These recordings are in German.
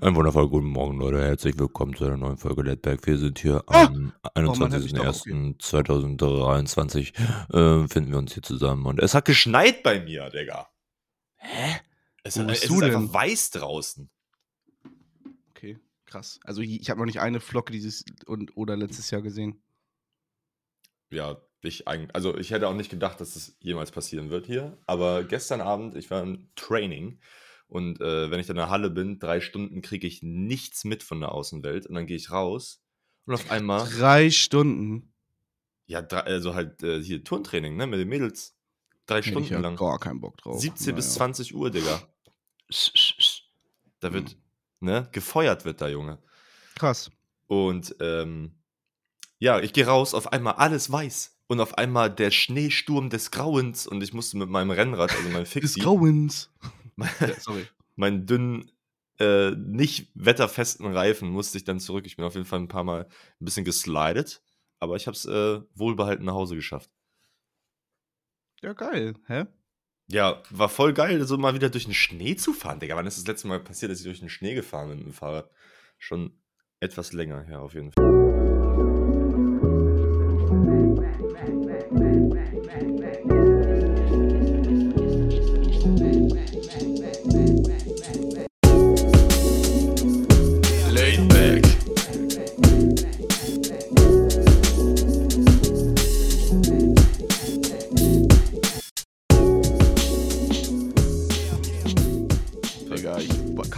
Einen wundervollen guten Morgen, Leute. Herzlich willkommen zu einer neuen Folge Letback. Wir sind hier Ah! am Oh, man hört mich doch, 21.01.2023. Äh, finden wir uns hier zusammen. Und es hat geschneit bei mir, Digga. Hä? Es, es ist du einfach denn? weiß draußen. Okay, krass. Also ich ich habe noch nicht eine Flocke dieses und, oder letztes Jahr gesehen. Ja, ich eigentlich, also ich hätte auch nicht gedacht, dass das jemals passieren wird hier. Aber gestern Abend, ich war im Training und äh, wenn ich dann in der Halle bin, drei Stunden kriege ich nichts mit von der Außenwelt und dann gehe ich raus und auf einmal, Drei Stunden. ja, drei, also halt äh, hier Turntraining, ne, mit den Mädels. Drei Hätte ich Stunden ja lang. gar keinen Bock drauf. 17 bis Naja. 20 Uhr, Digga. Da wird, Hm. ne, gefeuert wird da, Junge. Krass. Und ähm, ja, ich gehe raus, auf einmal alles weiß. Und auf einmal der Schneesturm des Grauens. Und ich musste mit meinem Rennrad, also meinem Des Fixie, Grauens. Ja, sorry. meinen dünnen, äh, nicht wetterfesten Reifen, musste ich dann zurück. Ich bin auf jeden Fall ein paar Mal ein bisschen geslidet. Aber ich habe es äh, wohlbehalten nach Hause geschafft. Ja, geil. Hä? Ja, war voll geil, so mal wieder durch den Schnee zu fahren, Digga. Wann ist das letzte Mal passiert, dass ich durch den Schnee gefahren bin mit dem Fahrrad? Schon etwas länger her, auf jeden Fall.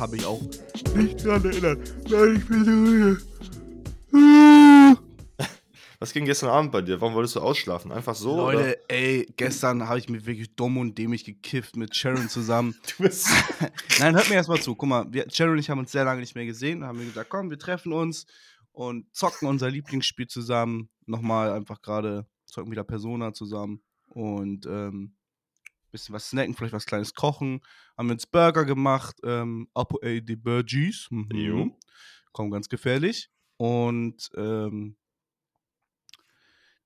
Kann mich auch nicht dran erinnern. Nein, ich bin müde. Was ging gestern Abend bei dir? Warum wolltest du ausschlafen? Einfach so? Leute, Oder? ey, gestern habe ich mir wirklich dumm und dämlich gekifft mit Sharon zusammen. Du bist. Nein, hört mir erstmal zu. Guck mal, wir, Sharon und ich haben uns sehr lange nicht mehr gesehen. Haben wir gesagt, komm, wir treffen uns und zocken unser Lieblingsspiel zusammen. Nochmal einfach gerade zocken wieder Persona zusammen und ähm, bisschen was snacken, vielleicht was Kleines kochen. Haben wir uns Burger gemacht. Ähm, Apo ey, die Burgies. Mhm. Jo. Kommen ganz gefährlich. Und ähm,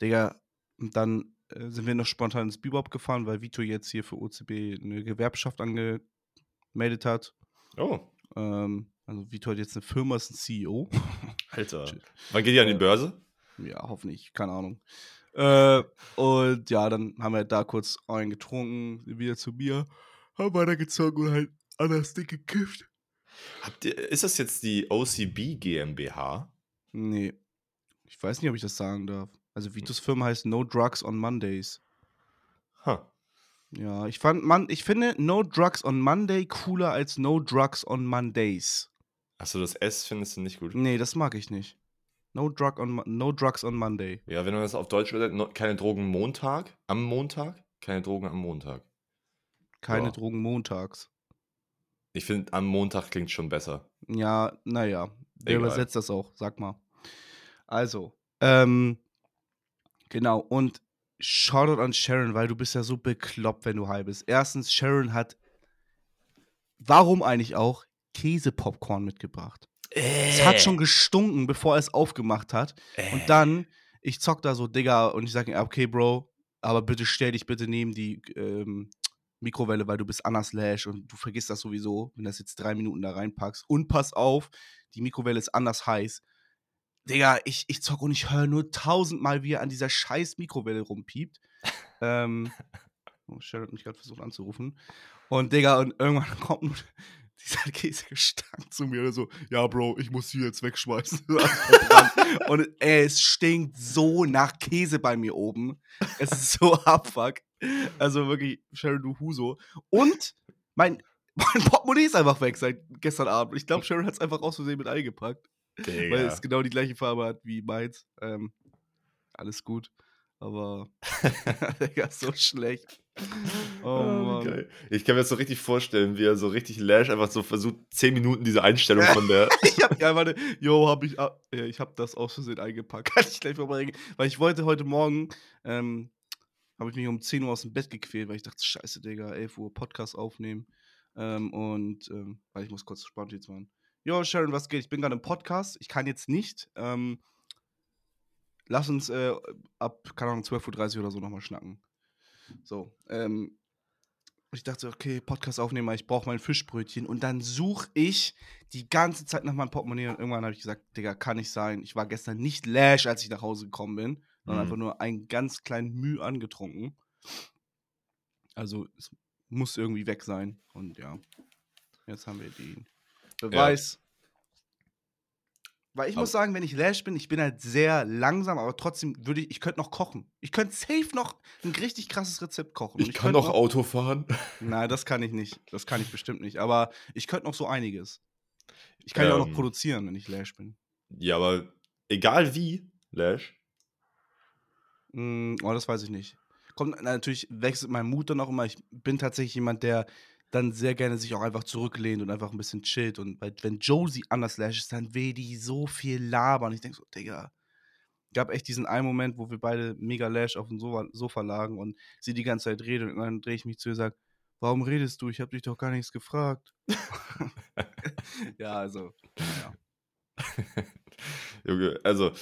Digga, dann äh, sind wir noch spontan ins Bebop gefahren, weil Vito jetzt hier für OCB eine Gewerbschaft angemeldet hat. Oh, Ähm, also Vito hat jetzt eine Firma, ist ein CEO. Alter. Wann geht ihr an die Äh, Börse? ja, hoffentlich, keine Ahnung. Äh, und ja, dann haben wir da kurz einen getrunken, wieder zu mir, haben weitergezogen und halt anders dick gekifft. Habt ihr, ist das jetzt die OCB GmbH? Nee, ich weiß nicht, ob ich das sagen darf. Also Vitos Firma heißt No Drugs on Mondays. Ha. Ja, ich fand, man, ich finde No Drugs on Monday cooler als No Drugs on Mondays. Achso, das S findest du nicht gut. Nee, das mag ich nicht. No, drug on, no Drugs on Monday. Ja, wenn man das auf Deutsch übersetzt, no- keine Drogen Montag, am Montag, keine Drogen am Montag. Keine Ja. Drogen montags. Ich finde, am Montag klingt schon besser. Ja, naja. Wer Egal. übersetzt das auch? Sag mal. Also, ähm, genau. Und Shoutout an Sharon, weil du bist ja so bekloppt, wenn du high bist. Erstens, Sharon hat, warum eigentlich auch, Käsepopcorn mitgebracht. Es hat schon gestunken, bevor er es aufgemacht hat. Und dann, ich zock da so, Digga, und ich sag ihm, okay, Bro, aber bitte stell dich bitte neben die ähm, Mikrowelle, weil du bist Anna Slash und du vergisst das sowieso, wenn du das jetzt drei Minuten da reinpackst. Und pass auf, die Mikrowelle ist anders heiß. Digga, ich, ich zock und ich höre nur tausendmal, wie er an dieser scheiß Mikrowelle rumpiept. ähm, oh, Sharon hat mich gerade versucht anzurufen. Und Digga, und irgendwann kommt dieser Käsegestank zu mir. Und so, ja, Bro, ich muss sie jetzt wegschmeißen. und ey, es stinkt so nach Käse bei mir oben. Es ist so abfuck. Also wirklich, Sharon, du Huso. Und mein, mein Portemonnaie ist einfach weg seit gestern Abend. Ich glaube, Sharon hat es einfach aus Versehen mit eingepackt. Weil Digga. es genau die gleiche Farbe hat wie meins. Ähm, alles gut. Aber, Digga, so schlecht. Oh, wie Mann. geil. Ich kann mir das so richtig vorstellen, wie er so richtig Lash einfach so versucht, 10 Minuten diese Einstellung von der. Ich hab, ja, warte, yo, hab ich, ah, ja, ich hab das aus Versehen eingepackt. Kann ich gleich vorbeibringen. Weil ich wollte heute Morgen, ähm, habe ich mich um 10 Uhr aus dem Bett gequält, weil ich dachte, scheiße, Digga, 11 Uhr Podcast aufnehmen. Ähm, und, ähm, weil ich muss kurz spannend jetzt machen. Jo, Sharon, was geht? Ich bin gerade im Podcast. Ich kann jetzt nicht. Ähm, lass uns äh, ab, keine Ahnung, 12.30 Uhr oder so nochmal schnacken. So, ähm, ich dachte, okay, Podcast aufnehmen, ich brauche mein Fischbrötchen. Und dann suche ich die ganze Zeit nach meinem Portemonnaie. Und irgendwann habe ich gesagt, Digga, kann nicht sein. Ich war gestern nicht Lash, als ich nach Hause gekommen bin, sondern Mhm. einfach nur einen ganz kleinen Mühe angetrunken. Also, es muss irgendwie weg sein. Und ja, jetzt haben wir den Beweis. Weil ich Aber- muss sagen, wenn ich Lash bin, ich bin halt sehr langsam, aber trotzdem würde ich, ich könnte noch kochen. Ich könnte safe noch ein richtig krasses Rezept kochen. Und Ich kann könnte noch Auto fahren. Nein, das kann ich nicht. Das kann ich bestimmt nicht. Aber ich könnte noch so einiges. Ich kann ja auch noch Ähm. produzieren, wenn ich Lash bin. Ja, aber egal wie, Lash. Mm, oh, das weiß ich nicht. Kommt na, natürlich wechselt mein Mut dann auch immer. Ich bin tatsächlich jemand, der dann sehr gerne sich auch einfach zurücklehnt und einfach ein bisschen chillt. Und weil, wenn Josie anders Lash ist, dann will die so viel labern. Ich denke so, Digga. Gab echt diesen einen Moment, wo wir beide mega Lash auf dem Sofa, Sofa lagen und sie die ganze Zeit redet und dann drehe ich mich zu ihr und sage, warum redest du? Ich habe dich doch gar nichts gefragt. ja, also, ja. Junge, also,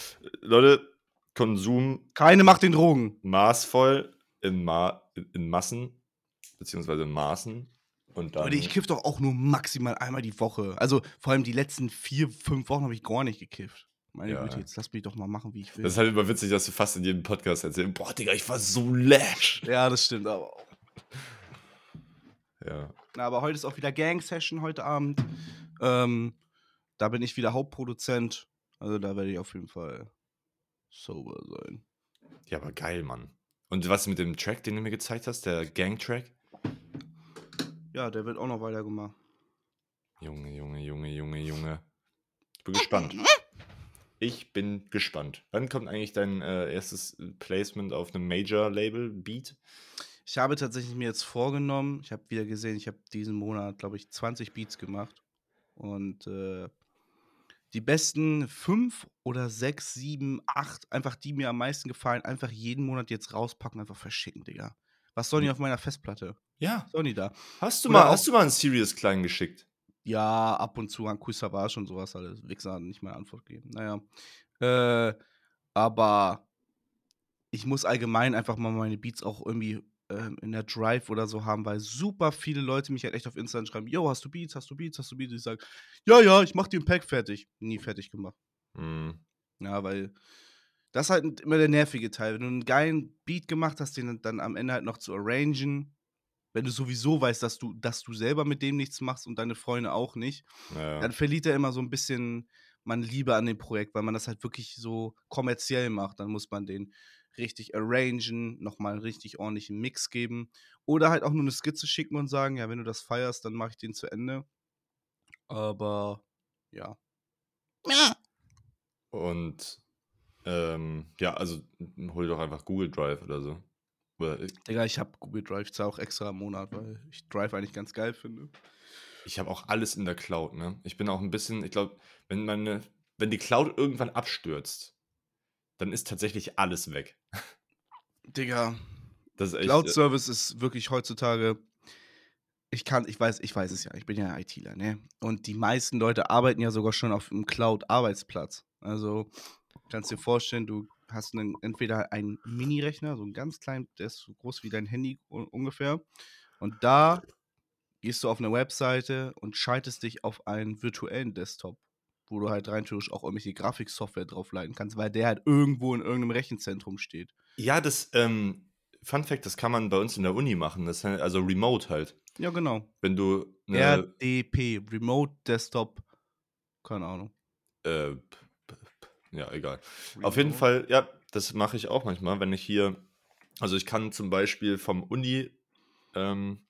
Leute, Konsum Keine macht den Drogen. maßvoll in, Ma in, in Massen, beziehungsweise in Maßen. Und dann. Leute, ich kiff doch auch nur maximal einmal die Woche. Also vor allem die letzten vier, fünf Wochen habe ich gar nicht gekifft. Meine Ja. Güte, jetzt lass mich doch mal machen, wie ich will. das ist halt immer witzig, dass du fast in jedem Podcast erzählst, boah, Digga, ich war so lash. ja, das stimmt aber auch. Ja. Na, aber heute ist auch wieder Gang-Session heute Abend. Ähm, da bin ich wieder Hauptproduzent. Also da werde ich auf jeden Fall sober sein. Ja, aber geil, Mann. Und was mit dem Track, den du mir gezeigt hast, der Gang-Track? Ja, der wird auch noch weitergemacht. Junge, Junge, Junge, Junge, Junge. Ich bin gespannt. Ich bin gespannt. Wann kommt eigentlich dein äh, erstes Placement auf einem Major-Label, Beat? Ich habe tatsächlich mir jetzt vorgenommen, ich habe wieder gesehen, ich habe diesen Monat, glaube ich, 20 Beats gemacht. Und äh, die besten fünf oder sechs, sieben, acht, einfach die mir am meisten gefallen, einfach jeden Monat jetzt rauspacken, einfach verschicken, Digga. Was sollen die auf meiner Festplatte? Ja. Die da? Hast du Oder mal, hast du mal einen Serious Klein geschickt? Ja, ab und zu an Kuh Savage und sowas alles. Wichser hat nicht meine Antwort gegeben. Naja. Äh, aber ich muss allgemein einfach mal meine Beats auch irgendwie ähm, in der Drive oder so haben, weil super viele Leute mich halt echt auf Instagram schreiben: Yo, hast du Beats, hast du Beats, hast du Beats? Ich sage: Ja, ja, ich mach dir ein Pack fertig. Nie fertig gemacht. Hm. Ja, weil das ist halt immer der nervige Teil. Wenn du einen geilen Beat gemacht hast, den dann am Ende halt noch zu arrangen, wenn du sowieso weißt, dass du, dass du selber mit dem nichts machst und deine Freunde auch nicht, Naja. dann verliert er immer so ein bisschen man Liebe an dem Projekt, weil man das halt wirklich so kommerziell macht. Dann muss man den richtig arrangen, nochmal einen richtig ordentlichen Mix geben. Oder halt auch nur eine Skizze schicken und sagen, ja, wenn du das feierst, dann mache ich den zu Ende. Aber ja. Und ähm, ja, also hol doch einfach Google Drive oder so. Oder Digga, ich habe Google Drive, ich zahle auch extra im Monat, weil ich Drive eigentlich ganz geil finde. ich habe auch alles in der Cloud, ne? Ich bin auch ein bisschen, ich glaube, wenn meine, wenn die Cloud irgendwann abstürzt, dann ist tatsächlich alles weg. Digga, Das ist echt. Cloud äh, Service ist wirklich heutzutage. Ich kann, ich weiß, ich weiß es ja, ich bin ja ITler, ne? Und die meisten Leute arbeiten ja sogar schon auf einem Cloud-Arbeitsplatz. Also kannst dir vorstellen, du hast einen, entweder einen Mini-Rechner, so einen ganz kleinen, der ist so groß wie dein Handy ungefähr. Und da gehst du auf eine Webseite und schaltest dich auf einen virtuellen Desktop, wo du halt rein theoretisch auch irgendwelche Grafiksoftware draufleiten kannst, weil der halt irgendwo in irgendeinem Rechenzentrum steht. ja, das, ähm, Fun Fact, das kann man bei uns in der Uni machen. Das, heißt also remote halt. Ja, genau. Wenn du RDP, Remote Desktop, keine Ahnung. äh, ja, egal. Auf jeden Fall, ja, das mache ich auch manchmal, wenn ich hier, also ich kann zum Beispiel vom Uni, ähm,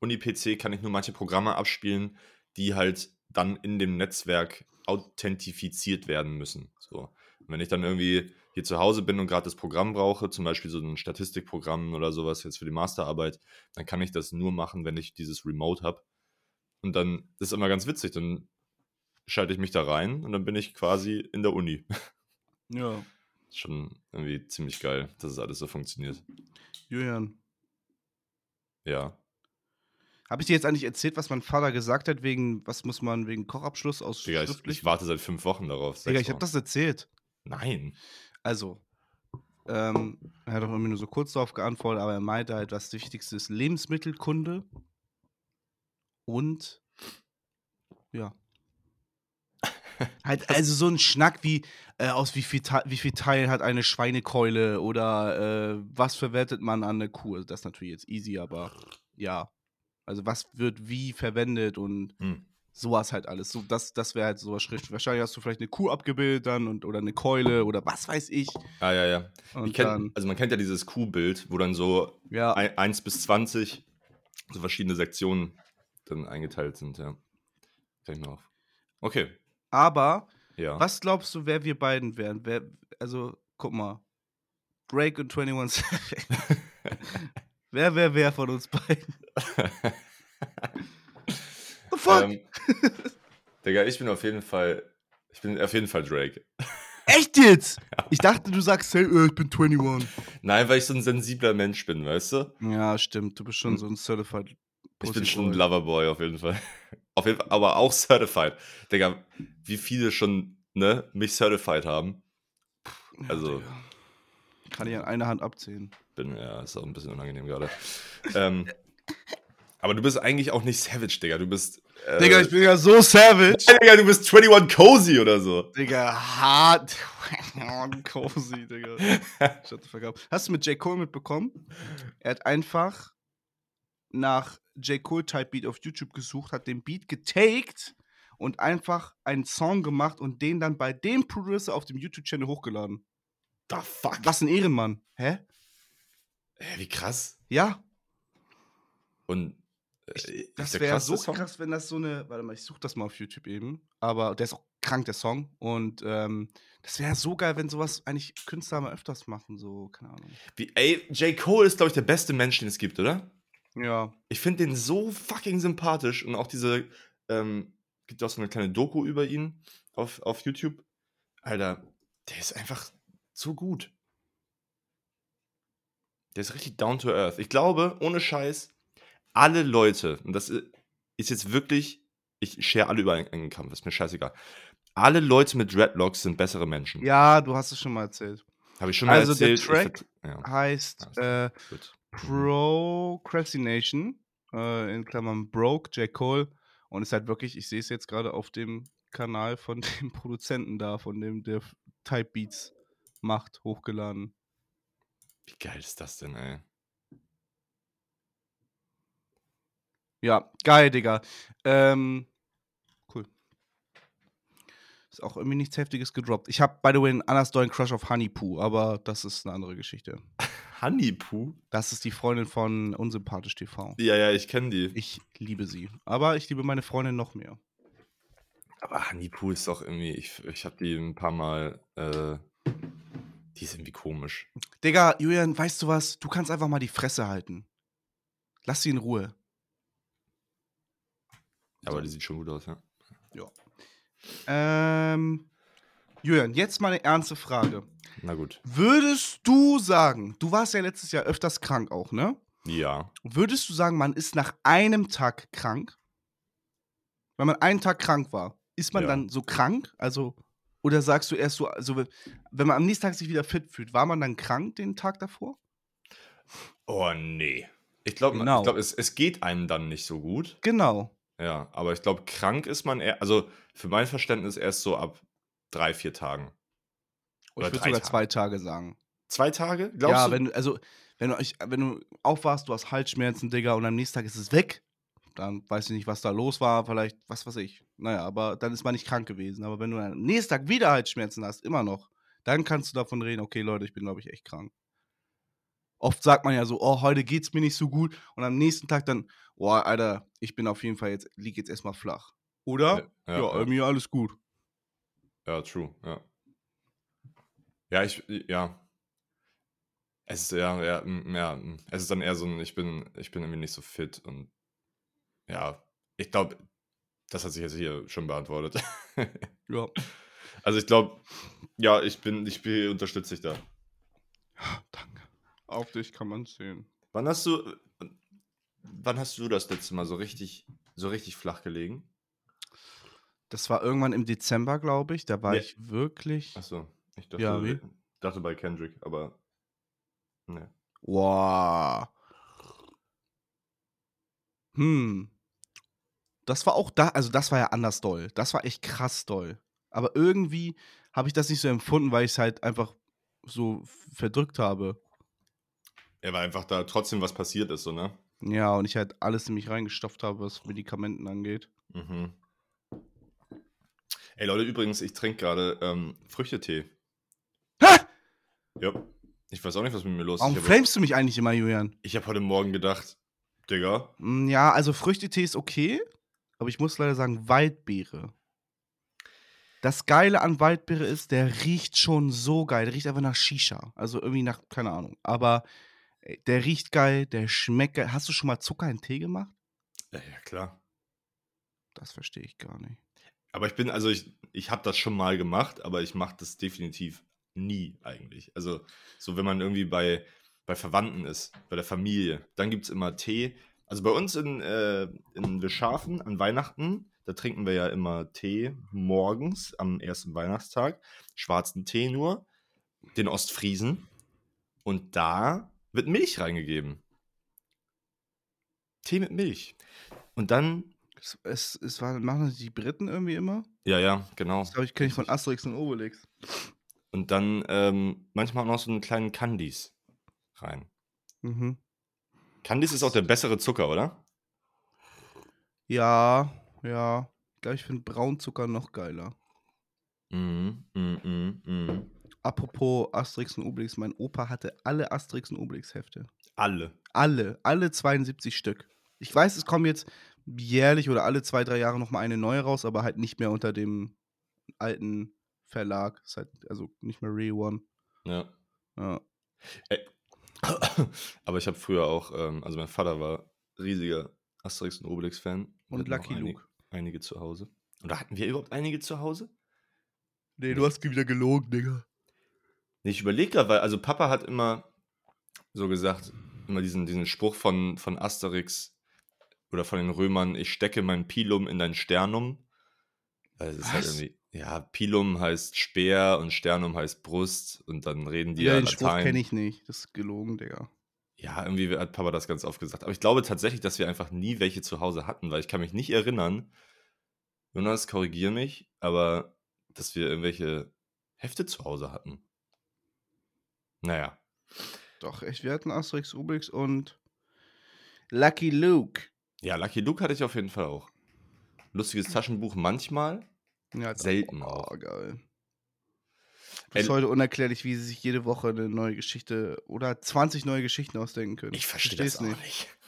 Uni-PC kann ich nur manche Programme abspielen, die halt dann in dem Netzwerk authentifiziert werden müssen. So. Und wenn ich dann irgendwie hier zu Hause bin und gerade das Programm brauche, zum Beispiel so ein Statistikprogramm oder sowas jetzt für die Masterarbeit, dann kann ich das nur machen, wenn ich dieses Remote habe. Und dann das ist immer ganz witzig, dann schalte ich mich da rein und dann bin ich quasi in der Uni. Ja, Schon irgendwie ziemlich geil, dass es alles so funktioniert. Julian. Ja. Habe ich dir jetzt eigentlich erzählt, was mein Vater gesagt hat, wegen, was muss man wegen Kochabschluss aus Digga, ich, ich warte seit fünf Wochen darauf. Digga, ich habe das erzählt. Nein. Also, ähm, er hat auch irgendwie nur so kurz darauf geantwortet, aber er meinte halt, was das Wichtigste ist, Lebensmittelkunde und ja. Halt, also so ein Schnack wie, äh, aus wie viel, wie viel Teil hat eine Schweinekeule oder äh, was verwertet man an eine Kuh? Also das ist natürlich jetzt easy, aber ja. Also was wird wie verwendet und Hm. sowas halt alles. So, das das wäre halt sowas schriftlich. Wahrscheinlich hast du vielleicht eine Kuh abgebildet dann und, oder eine Keule oder was weiß ich. Ah, ja, ja. Kenn, dann, also man kennt ja dieses Kuhbild, wo dann so ja, ein- 1 bis 20 so verschiedene Sektionen dann eingeteilt sind, ja. Kenn ich mir auf. Okay, aber ja. was glaubst du, wer wir beiden wären? Wer, also, guck mal. Drake und 21 Savage. wer wäre wer von uns beiden? The fuck? ähm, Digga, ich bin auf jeden Fall, ich bin auf jeden Fall Drake. Echt jetzt? Ich dachte, du sagst, hey, äh, ich bin 21. Nein, weil ich so ein sensibler Mensch bin, weißt du? Ja, stimmt. Du bist schon Hm. so ein Certified Ich Pussy bin schon ein Boy. Loverboy auf jeden Fall. Auf jeden Fall, aber auch certified. Digga, wie viele schon, ne, mich certified haben. Ja, also- Digga. Kann ich an einer Hand abzählen. Bin, ja, ist auch ein bisschen unangenehm gerade. ähm, aber du bist eigentlich auch nicht Savage, Digga. Du bist. Äh, Digga, ich bin ja so savage. Nein, Digga, du bist 21 Cozy oder so. Digga, hart. Cozy, Digga. Shut the fuck up. Hast du mit J. Cole mitbekommen? Er hat einfach nach J. Cole Type Beat auf YouTube gesucht, hat den Beat getaked und einfach einen Song gemacht und den dann bei dem Producer auf dem YouTube-Channel hochgeladen. The fuck? Was ein Ehrenmann. Hä? Hä, wie krass. Ja. Und. äh, Das ist der wäre so Song? krass, wenn das so eine. Warte mal, ich suche das mal auf YouTube eben. Aber der ist auch krank, der Song. Und ähm, das wäre so geil, wenn sowas eigentlich Künstler mal öfters machen. So, keine Ahnung. Wie, ey, J. Cole ist, glaube ich, der beste Mensch, den es gibt, oder? Ja. Ich finde den so fucking sympathisch und auch diese, ähm, gibt auch so eine kleine Doku über ihn auf, auf YouTube. Alter, der ist einfach so gut. Der ist richtig down to earth. Ich glaube, ohne Scheiß, alle Leute, und das ist jetzt wirklich, ich share alle über einen, Kampf, ist mir scheißegal. Alle Leute mit Dreadlocks sind bessere Menschen. Ja, du hast es schon mal erzählt. Habe ich schon mal Also der erzählt. ich Track vert- ja, Heißt äh. Procrastination. Äh, in Klammern Broke, J. Cole. Und ist halt wirklich, ich sehe es jetzt gerade auf dem Kanal von dem Produzenten da, von dem der Type Beats macht, hochgeladen. Wie geil ist das denn, ey? Ja, geil, Digga. Ähm. Ist auch irgendwie nichts Heftiges gedroppt. Ich habe, by the way, einen anders dollen Crush auf Honeypoo, aber das ist eine andere Geschichte. Honeypoo? Das ist die Freundin von Unsympathisch TV. Ja, ja, ich kenne die. Ich liebe sie. Aber ich liebe meine Freundin noch mehr. Aber Honeypoo ist doch irgendwie, ich, ich habe die ein paar Mal, äh, die ist irgendwie komisch. Digga, Julian, weißt du was? Du kannst einfach mal die Fresse halten. Lass sie in Ruhe. Aber die sieht schon gut aus, ja. Ähm, Julian, jetzt mal eine ernste Frage. Na gut. Würdest du sagen, du warst ja letztes Jahr öfters krank auch, ne? Ja. Würdest du sagen, man ist nach einem Tag krank? Wenn man einen Tag krank war, ist man Ja. dann so krank? Also, oder sagst du erst so, also, wenn man am nächsten Tag sich wieder fit fühlt, war man dann krank den Tag davor? Oh, nee. Ich glaube, Genau. ich glaub, es, es geht einem dann nicht so gut. Genau. Ja, aber ich glaube, krank ist man eher, also für mein Verständnis erst so ab drei, vier Tagen. Ich Oder würde drei sogar Tage. zwei Tage sagen. Zwei Tage? Glaubst ja, du? wenn du, also, wenn du, ich, wenn du aufwachst, du hast Halsschmerzen, Digga, und am nächsten Tag ist es weg, dann weiß ich nicht, was da los war, vielleicht, was weiß ich. Naja, aber dann ist man nicht krank gewesen. Aber wenn du am nächsten Tag wieder Halsschmerzen hast, immer noch, dann kannst du davon reden, okay, Leute, ich bin, glaube ich, echt krank. Oft sagt man ja so, oh, heute geht's mir nicht so gut. Und am nächsten Tag dann, oh, Alter, ich bin auf jeden Fall jetzt, lieg jetzt erstmal flach. Oder? Ja, Ja, ja. mir alles gut. Ja, true, ja. Ja, ich, ja. Es ist ja, ja, ja, es ist dann eher so ein, ich bin, ich bin irgendwie nicht so fit und ja, ich glaube, das hat sich jetzt hier schon beantwortet. Ja. Also ich glaube, ja, ich bin, ich bin, unterstütze dich da. Danke. Auf dich kann man sehen. Wann hast du, wann hast du das letzte Mal so richtig, so richtig flach gelegen? Das war irgendwann im Dezember, glaube ich. Da war Ja. ich wirklich. Achso, ich dachte, Ja, wie? dachte bei Kendrick, aber Nee. Wow. Hm. Das war auch da, also das war ja anders doll. Das war echt krass doll. Aber irgendwie habe ich das nicht so empfunden, weil ich es halt einfach so verdrückt habe. Ja, weil einfach da trotzdem was passiert ist, so, ne? Ja, und ich halt alles in mich reingestopft habe, was Medikamenten angeht. Mhm. Ey Leute, übrigens, ich trinke gerade ähm, Früchtetee. Hä? Ja. Ich weiß auch nicht, was mit mir los Warum ist. Ich flamest du mich eigentlich immer, Julian? habe hab heute Morgen gedacht, Digga, Mm, Ja, also Früchtetee ist okay, aber ich muss leider sagen, Waldbeere. Das Geile an Waldbeere ist, der riecht schon so geil. Der riecht einfach nach Shisha. Also irgendwie nach, keine Ahnung. Aber der riecht geil, der schmeckt geil. Hast du schon mal Zucker in Tee gemacht? ja, ja klar. Das verstehe ich gar nicht. Aber ich bin, also ich, ich habe das schon mal gemacht, aber ich mache das definitiv nie eigentlich. Also so, wenn man irgendwie bei, bei Verwandten ist, bei der Familie, dann gibt es immer Tee. Also bei uns in, äh, in Wischafen an Weihnachten, da trinken wir ja immer Tee morgens am ersten Weihnachtstag. Schwarzen Tee nur, den Ostfriesen. Und da wird Milch reingegeben. Tee mit Milch. Und dann, Es, es, es war, machen das die Briten irgendwie immer? ja, ja, genau. Das glaube ich, kenne ich von Asterix und Obelix. Und dann ähm, manchmal auch noch so einen kleinen Candies rein. Mhm. Candies ist auch der bessere Zucker, oder? Ja, ja. Ich glaube, ich finde Braunzucker noch geiler. Mhm, mhm, mhm, mhm. Apropos Asterix und Obelix, mein Opa hatte alle Asterix und Obelix-Hefte. Alle. Alle, alle 72 Stück. Ich weiß, es kommen jetzt jährlich oder alle zwei, drei Jahre nochmal eine neue raus, aber halt nicht mehr unter dem alten Verlag. Ist halt, also nicht mehr Real One. Ja. Ja. Aber ich habe früher auch, ähm, also mein Vater war riesiger Asterix und Obelix-Fan. Und Lucky einig- Luke. Einige zu Hause. Oder hatten wir überhaupt einige zu Hause? Nee, du hast wieder gelogen, Digga. Nee, ich überlege gerade, weil, also Papa hat immer so gesagt, immer diesen, diesen Spruch von, von Asterix oder von den Römern, ich stecke mein Pilum in dein Sternum. Weil es ist halt irgendwie, ja, Pilum heißt Speer und Sternum heißt Brust und dann reden die Ja, ja den Latein. kenne ich nicht. Das ist gelogen, Digga. Ja, irgendwie hat Papa das ganz oft gesagt. Aber ich glaube tatsächlich, dass wir einfach nie welche zu Hause hatten, weil ich kann mich nicht erinnern, Jonas, korrigier mich, aber dass wir irgendwelche Hefte zu Hause hatten. Naja. Doch, echt, wir hatten Asterix, Obelix und Lucky Luke. Ja, Lucky Luke hatte ich auf jeden Fall auch. Lustiges Taschenbuch manchmal. Ja, Selten oh, auch. geil. Ey, Bis heute unerklärlich, wie sie sich jede Woche eine neue Geschichte oder 20 neue Geschichten ausdenken können. Ich verstehe das auch nicht.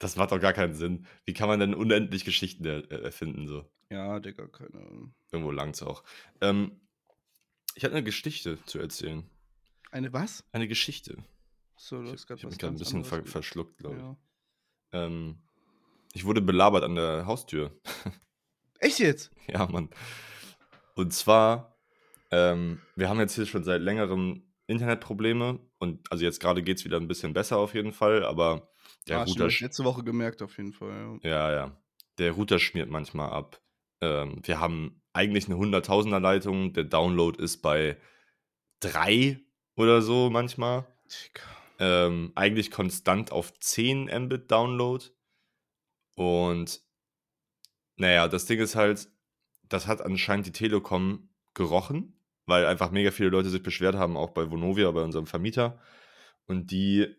Das macht doch gar keinen Sinn. Wie kann man denn unendlich Geschichten äh, erfinden, so? Ja, Digga, keine Ahnung. Irgendwo langt's auch. Ähm, ich hatte eine Geschichte zu erzählen. Eine was? Eine Geschichte. So, du Ich, ich habe mich gerade ein bisschen ver verschluckt, glaube ich. ja. Ähm, ich wurde belabert an der Haustür. Echt jetzt? ja, Mann. Und zwar, ähm, wir haben jetzt hier schon seit längerem Internetprobleme und also jetzt gerade geht es wieder ein bisschen besser auf jeden Fall, aber der ah, Router. ich letzte Woche gemerkt auf jeden Fall. Ja. Ja, ja. Der Router schmiert manchmal ab. Ähm, wir haben eigentlich eine 100.000er Leitung. Der Download ist bei 3 oder so manchmal. Digga. Ähm, eigentlich konstant auf 10 Mbit Download. Und naja, das Ding ist halt, das hat anscheinend die Telekom gerochen, weil einfach mega viele Leute sich beschwert haben, auch bei Vonovia, bei unserem Vermieter. Und die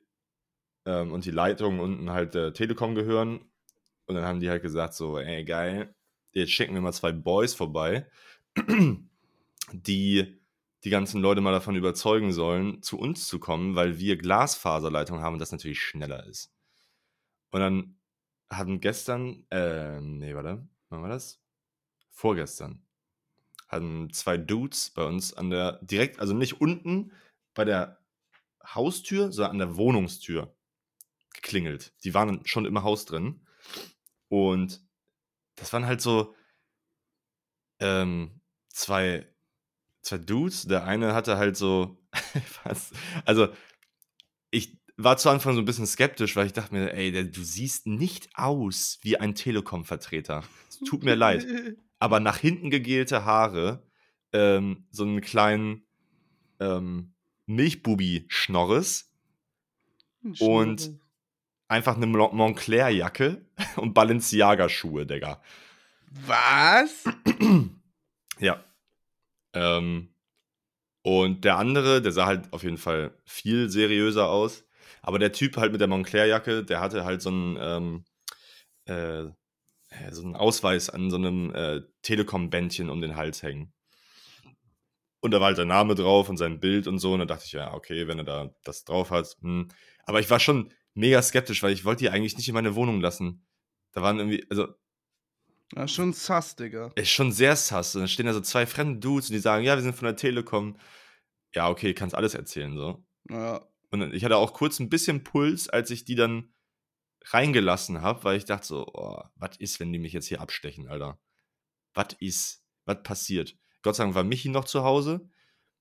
ähm, und die Leitungen unten halt der Telekom gehören. Und dann haben die halt gesagt so, ey, geil, jetzt schicken wir mal zwei Boys vorbei, die die ganzen Leute mal davon überzeugen sollen, zu uns zu kommen, weil wir Glasfaserleitungen haben und das natürlich schneller ist. Und dann hatten gestern, äh, nee, warte, wann war das? Vorgestern. Hatten zwei Dudes bei uns an der, direkt, also nicht unten bei der Haustür, sondern an der Wohnungstür geklingelt. Die waren schon im Haus drin. Und das waren halt so ähm, zwei, zwei Dudes. Der eine hatte halt so, was? Also, ich war zu Anfang so ein bisschen skeptisch, weil ich dachte mir, ey, der, du siehst nicht aus wie ein Telekom-Vertreter. Tut mir leid. Aber nach hinten gegelte Haare, ähm, so einen kleinen ähm, Milchbubi-Schnorres und einfach eine Montclair-Jacke und Balenciaga-Schuhe, Digga. Was? Ja. Ähm, und der andere, der sah halt auf jeden Fall viel seriöser aus. Aber der Typ halt mit der Montclair-Jacke, der hatte halt so einen, ähm, äh, so einen Ausweis an so einem äh, Telekom-Bändchen um den Hals hängen. Und da war halt der Name drauf und sein Bild und so. Und da dachte ich, ja, okay, wenn er da das drauf hat. Hm. Aber ich war schon mega skeptisch, weil ich wollte die eigentlich nicht in meine Wohnung lassen. Da waren irgendwie, also. Ja, schon sass, Digga. Ist schon sehr sass. Und dann stehen da so zwei fremde Dudes und die sagen, ja, wir sind von der Telekom. Ja, okay, kannst alles erzählen, so. Ja. Und ich hatte auch kurz ein bisschen Puls, als ich die dann reingelassen habe, weil ich dachte so, oh, was ist, wenn die mich jetzt hier abstechen, Alter? Was ist? Was passiert? Gott sei Dank war Michi noch zu Hause.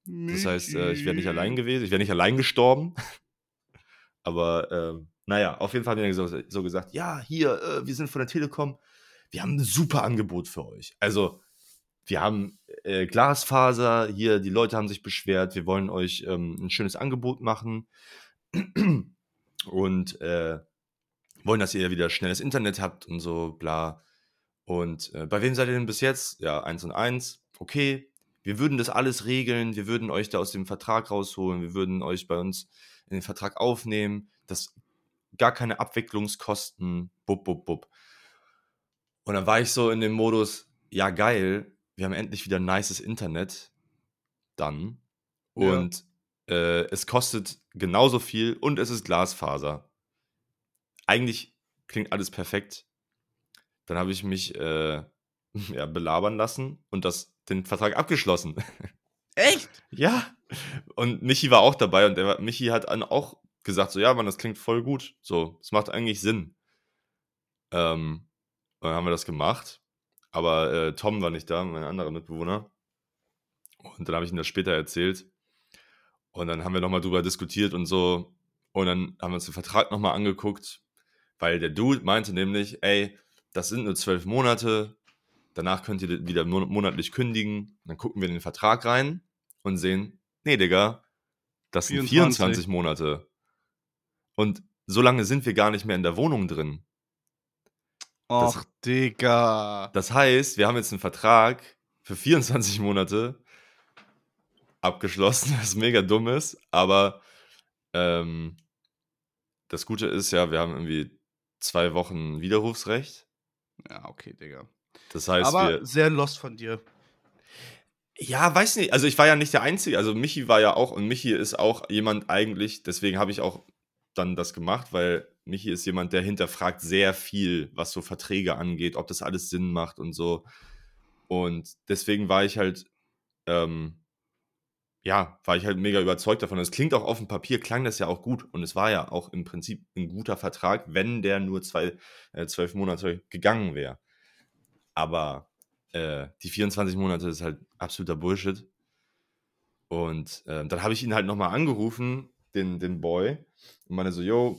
Das heißt, äh, ich wäre nicht allein gewesen, ich wäre nicht allein gestorben. Aber äh, naja, auf jeden Fall haben wir so, so gesagt, ja, hier, äh, wir sind von der Telekom, wir haben ein super Angebot für euch. Also, wir haben äh, Glasfaser, hier, die Leute haben sich beschwert, wir wollen euch ähm, ein schönes Angebot machen und äh, wollen, dass ihr wieder schnelles Internet habt und so, bla. Und äh, bei wem seid ihr denn bis jetzt? Ja, eins und eins okay, wir würden das alles regeln, wir würden euch da aus dem Vertrag rausholen, wir würden euch bei uns in den Vertrag aufnehmen, das gar keine Abwicklungskosten, bub, bub, bub. Und dann war ich so in dem Modus, ja geil, wir haben endlich wieder nices Internet, dann. Und ja. äh, es kostet genauso viel und es ist Glasfaser. Eigentlich klingt alles perfekt. Dann habe ich mich äh, ja, belabern lassen und das den Vertrag abgeschlossen. Echt? ja. Und Michi war auch dabei und der, Michi hat dann auch gesagt, so, ja, Mann, das klingt voll gut. So, es macht eigentlich Sinn. Ähm, dann haben wir das gemacht. Aber äh, Tom war nicht da, mein anderer Mitbewohner. Und dann habe ich ihm das später erzählt. Und dann haben wir nochmal drüber diskutiert und so. Und dann haben wir uns den Vertrag nochmal angeguckt, weil der Dude meinte nämlich, ey, das sind nur zwölf Monate, Danach könnt ihr wieder monatlich kündigen. Dann gucken wir in den Vertrag rein und sehen, nee, Digga, das 24. sind 24 Monate. Und so lange sind wir gar nicht mehr in der Wohnung drin. Och, das, Digga. Das heißt, wir haben jetzt einen Vertrag für 24 Monate abgeschlossen, was mega dumm ist, aber ähm, das Gute ist ja, wir haben irgendwie zwei Wochen Widerrufsrecht. Ja, okay, Digga. Das heißt, Aber wir, sehr lost von dir. Ja, weiß nicht. Also ich war ja nicht der Einzige. Also Michi war ja auch und Michi ist auch jemand eigentlich, deswegen habe ich auch dann das gemacht, weil Michi ist jemand, der hinterfragt sehr viel, was so Verträge angeht, ob das alles Sinn macht und so. Und deswegen war ich halt, ähm, ja, war ich halt mega überzeugt davon. Es klingt auch auf dem Papier, klang das ja auch gut. Und es war ja auch im Prinzip ein guter Vertrag, wenn der nur zwei, äh, zwölf Monate gegangen wäre. Aber äh, die 24 Monate ist halt absoluter Bullshit. Und äh, dann habe ich ihn halt nochmal angerufen, den, den Boy, und meine so, yo,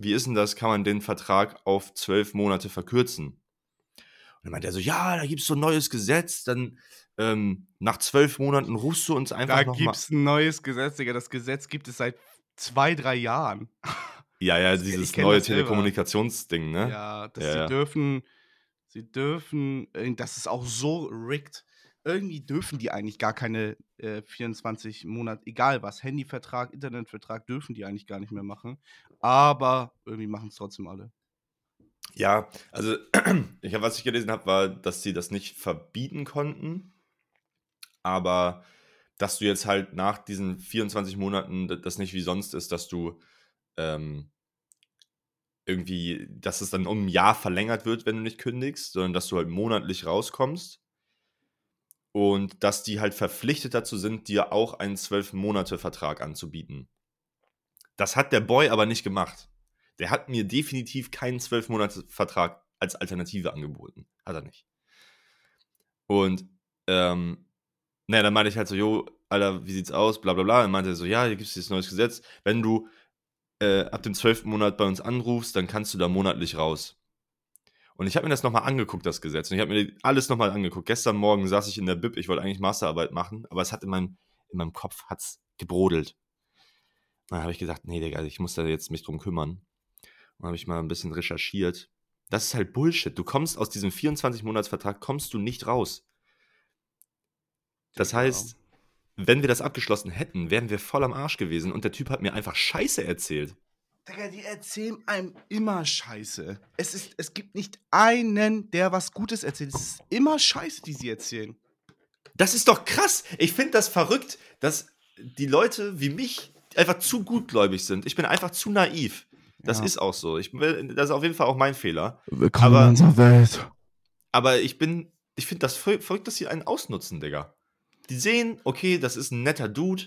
wie ist denn das? Kann man den Vertrag auf zwölf Monate verkürzen? Und dann meinte er so, ja, da gibt es so ein neues Gesetz, dann ähm, nach zwölf Monaten rufst du uns einfach Da gibt es ein neues Gesetz, Digga. Das Gesetz gibt es seit zwei, drei Jahren. Ja, ja, dieses neue Telekommunikationsding, ne? Ja, dass ja, sie ja. dürfen Sie dürfen, äh, das ist auch so rigged. Irgendwie dürfen die eigentlich gar keine äh, 24 Monate, egal was, Handyvertrag, Internetvertrag, dürfen die eigentlich gar nicht mehr machen. Aber irgendwie machen es trotzdem alle. Ja, also ich hab, was ich gelesen habe, war, dass sie das nicht verbieten konnten, aber dass du jetzt halt nach diesen 24 Monaten das nicht wie sonst ist, dass du ähm, irgendwie, dass es dann um ein Jahr verlängert wird, wenn du nicht kündigst, sondern dass du halt monatlich rauskommst. Und dass die halt verpflichtet dazu sind, dir auch einen zwölf Monate Vertrag anzubieten. Das hat der Boy aber nicht gemacht. Der hat mir definitiv keinen zwölf Monate Vertrag als Alternative angeboten. Hat er nicht. Und ähm, naja, dann meinte ich halt so, jo, Alter, wie sieht's aus? Bla bla bla. Dann meinte er so, ja, hier gibt es dieses neues Gesetz. Wenn du äh, ab dem zwölften Monat bei uns anrufst, dann kannst du da monatlich raus. Und ich habe mir das nochmal angeguckt, das Gesetz. Und ich habe mir alles nochmal angeguckt. Gestern Morgen saß ich in der Bib, ich wollte eigentlich Masterarbeit machen, aber es hat in meinem, in meinem Kopf hat's gebrodelt. Dann habe ich gesagt, nee, Digga, ich muss da jetzt mich drum kümmern. Und habe ich mal ein bisschen recherchiert. Das ist halt Bullshit. Du kommst aus diesem 24-Monats-Vertrag, kommst du nicht raus. Das Digga. heißt, wenn wir das abgeschlossen hätten, wären wir voll am Arsch gewesen und der Typ hat mir einfach Scheiße erzählt. Digga, die erzählen einem immer Scheiße. Es, ist, es gibt nicht einen, der was Gutes erzählt. Es ist immer Scheiße, die sie erzählen. Das ist doch krass. Ich finde das verrückt, dass die Leute wie mich einfach zu gutgläubig sind. Ich bin einfach zu naiv. Das Ja. ist auch so. Ich will, das ist auf jeden Fall auch mein Fehler. Willkommen Aber- in unserer Welt. Aber ich bin, ich finde das ver- verrückt, dass sie einen ausnutzen, Digga. Die sehen, okay, das ist ein netter Dude,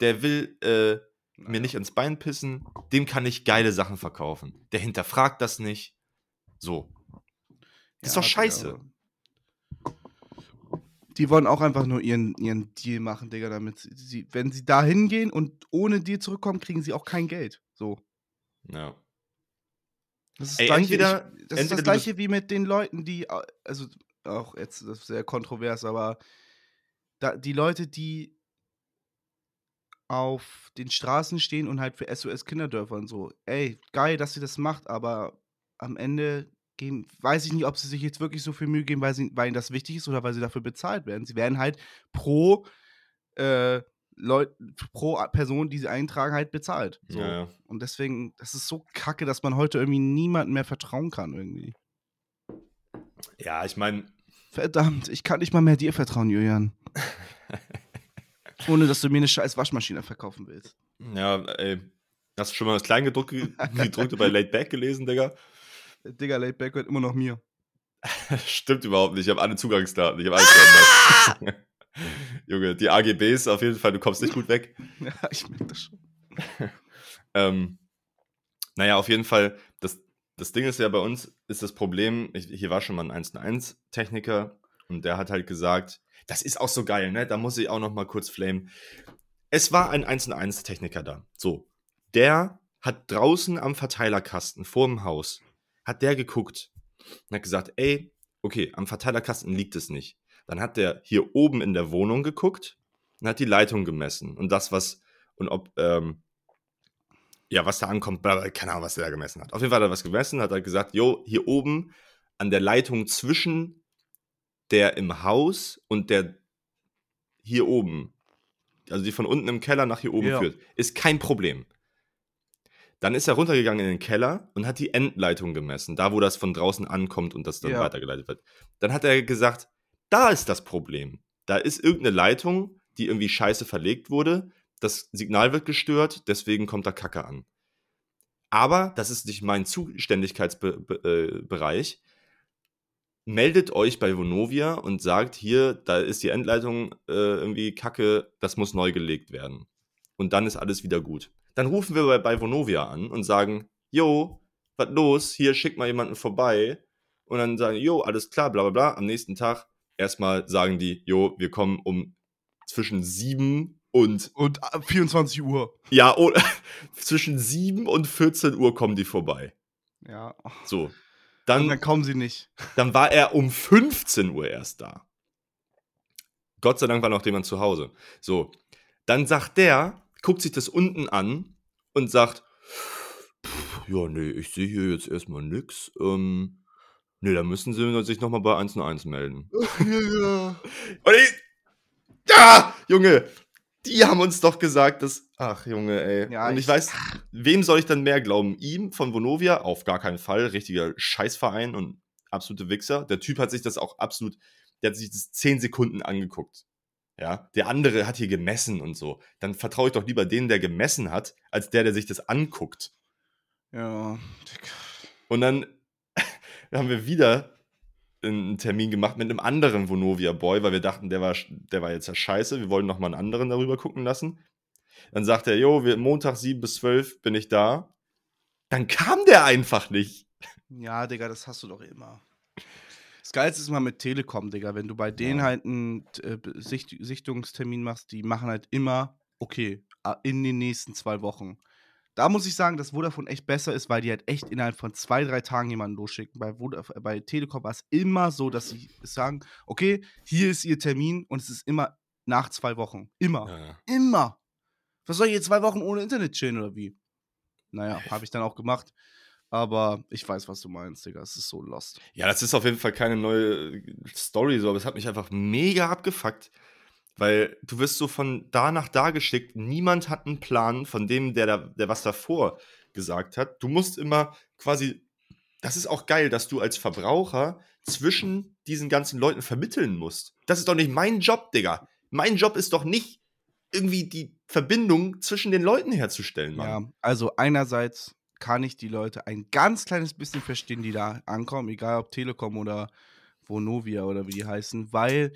der will äh, mir nicht ins Bein pissen, dem kann ich geile Sachen verkaufen. Der hinterfragt das nicht. So. Das ist doch scheiße. Die wollen auch einfach nur ihren, ihren Deal machen, Digga, damit sie, wenn sie da hingehen und ohne Deal zurückkommen, kriegen sie auch kein Geld. So. Ja. Das ist, Ey, das gleiche, entweder- ich, das, ist das gleiche wie mit den Leuten, die, also auch jetzt, das ist sehr kontrovers, aber da, die Leute, die auf den Straßen stehen und halt für SOS Kinderdörfer und so, ey, geil, dass sie das macht, aber am Ende geben, weiß ich nicht, ob sie sich jetzt wirklich so viel Mühe geben, weil, sie, weil ihnen das wichtig ist oder weil sie dafür bezahlt werden. Sie werden halt pro äh, Leut, pro Person, die sie eintragen, halt bezahlt. So. Ja, ja. Und deswegen, das ist so kacke, dass man heute irgendwie niemandem mehr vertrauen kann, irgendwie. ja, ich meine, Verdammt, ich kann nicht mal mehr dir vertrauen, Julian. Ohne dass du mir eine scheiß Waschmaschine verkaufen willst. ja, ey, hast du schon mal das Kleingedruckte gedruckte bei Laid Back gelesen, Digga? Digga, Laidback gehört immer noch mir. Stimmt überhaupt nicht. Ich habe alle Zugangsdaten. Ich habe alles geändert. Junge, die AGBs auf jeden Fall, du kommst nicht gut weg. Ja, ich merke das schon. Ähm, naja, auf jeden Fall, das, das Ding ist ja bei uns, ist das Problem, ich, hier war schon mal ein 1-1-Techniker und der hat halt gesagt, das ist auch so geil, ne? Da muss ich auch noch mal kurz flamen. Es war ein 1-1-Techniker da. So. Der hat draußen am Verteilerkasten vor dem Haus, hat der geguckt und hat gesagt, ey, okay, am Verteilerkasten liegt es nicht. Dann hat der hier oben in der Wohnung geguckt und hat die Leitung gemessen und das, was, und ob, ähm, ja, was da ankommt, keine Ahnung, was der da gemessen hat. Auf jeden Fall hat er was gemessen, hat er gesagt, jo, hier oben an der Leitung zwischen der im Haus und der hier oben, also die von unten im Keller nach hier oben Ja. führt, ist kein Problem. Dann ist er runtergegangen in den Keller und hat die Endleitung gemessen, da wo das von draußen ankommt und das dann Ja. weitergeleitet wird. Dann hat er gesagt, da ist das Problem. Da ist irgendeine Leitung, die irgendwie scheiße verlegt wurde. Das Signal wird gestört, deswegen kommt da Kacke an. Aber das ist nicht mein Zuständigkeitsbereich. Meldet euch bei Vonovia und sagt, hier, da ist die Endleitung äh, irgendwie Kacke, das muss neu gelegt werden. Und dann ist alles wieder gut. Dann rufen wir bei, bei Vonovia an und sagen, jo, was los? Hier schickt mal jemanden vorbei. Und dann sagen, jo, alles klar, bla bla bla. Am nächsten Tag erstmal sagen die, jo, wir kommen um zwischen 7 und, Und äh, 24 Uhr. ja, oh, zwischen 7 und 14 Uhr kommen die vorbei. Ja. So. Und Dann, dann kommen sie nicht. dann war er um 15 Uhr erst da. Gott sei Dank war noch jemand zu Hause. So. Dann sagt der, guckt sich das unten an und sagt, "Pff, ja, nee, ich sehe hier jetzt erstmal nix. Ähm, nee, da müssen sie sich nochmal bei 1 und 1 melden. ja. Und ich, ja, Junge, die haben uns doch gesagt, dass, ach Junge, ey. Ja, und ich, ich- weiß, wem soll ich dann mehr glauben? Ihm von Vonovia? Auf gar keinen Fall. Richtiger Scheißverein und absolute Wichser. Der Typ hat sich das auch absolut, der hat sich das 10 Sekunden angeguckt. Ja, der andere hat hier gemessen und so. Dann vertraue ich doch lieber den, der gemessen hat, als der, der sich das anguckt. Ja. Und dann haben wir wieder einen Termin gemacht mit einem anderen Vonovia Boy, weil wir dachten, der war, der war jetzt ja scheiße. Wir wollen noch mal einen anderen darüber gucken lassen. Dann sagt er, jo, wir, Montag 7 bis 12 bin ich da. Dann kam der einfach nicht. Ja, Digga, das hast du doch immer. Das Geilste ist mal mit Telekom, Digga. Wenn du bei denen Ja. halt einen äh, Sicht Sichtungstermin machst, die machen halt immer, okay, in den nächsten zwei Wochen. Da muss ich sagen, dass Vodafone echt besser ist, weil die halt echt innerhalb von zwei, drei Tagen jemanden losschicken. Bei, Vodaf äh, bei Telekom war es immer so, dass sie sagen, okay, hier ist ihr Termin und es ist immer nach zwei Wochen. Immer. Ja. Immer. Was soll ich jetzt zwei Wochen ohne Internet chillen oder wie? Naja, habe ich dann auch gemacht. Aber ich weiß, was du meinst, Digga. Es ist so lost. Ja, das ist auf jeden Fall keine neue Story, so, aber es hat mich einfach mega abgefuckt. Weil du wirst so von da nach da geschickt. Niemand hat einen Plan von dem, der, da, der was davor gesagt hat. Du musst immer quasi. Das ist auch geil, dass du als Verbraucher zwischen diesen ganzen Leuten vermitteln musst. Das ist doch nicht mein Job, Digga. Mein Job ist doch nicht irgendwie die Verbindung zwischen den Leuten herzustellen, Mann. Ja, also einerseits kann ich die Leute ein ganz kleines bisschen verstehen, die da ankommen, egal ob Telekom oder Vonovia oder wie die heißen, weil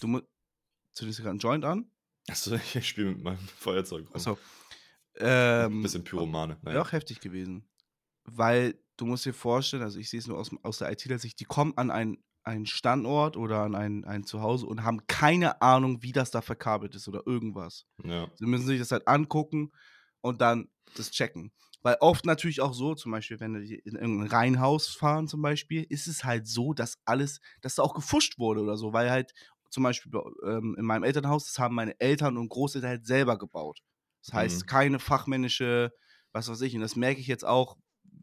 du. Zündest du gerade einen Joint an? Achso, ich spiele mit meinem Feuerzeug. rum. Achso. Ähm, Bisschen Pyromane. Wäre auch heftig gewesen. Weil du musst dir vorstellen, also ich sehe es nur aus, aus der IT-Sicht, die kommen an einen, einen Standort oder an ein, ein Zuhause und haben keine Ahnung, wie das da verkabelt ist oder irgendwas. Ja. Sie müssen sich das halt angucken und dann das checken. Weil oft natürlich auch so, zum Beispiel, wenn die in irgendein Reihenhaus fahren, zum Beispiel, ist es halt so, dass alles, dass da auch gefuscht wurde oder so, weil halt zum Beispiel bei, ähm, in meinem Elternhaus, das haben meine Eltern und Großeltern halt selber gebaut. Das heißt, Mhm. keine fachmännische, was weiß ich, und das merke ich jetzt auch,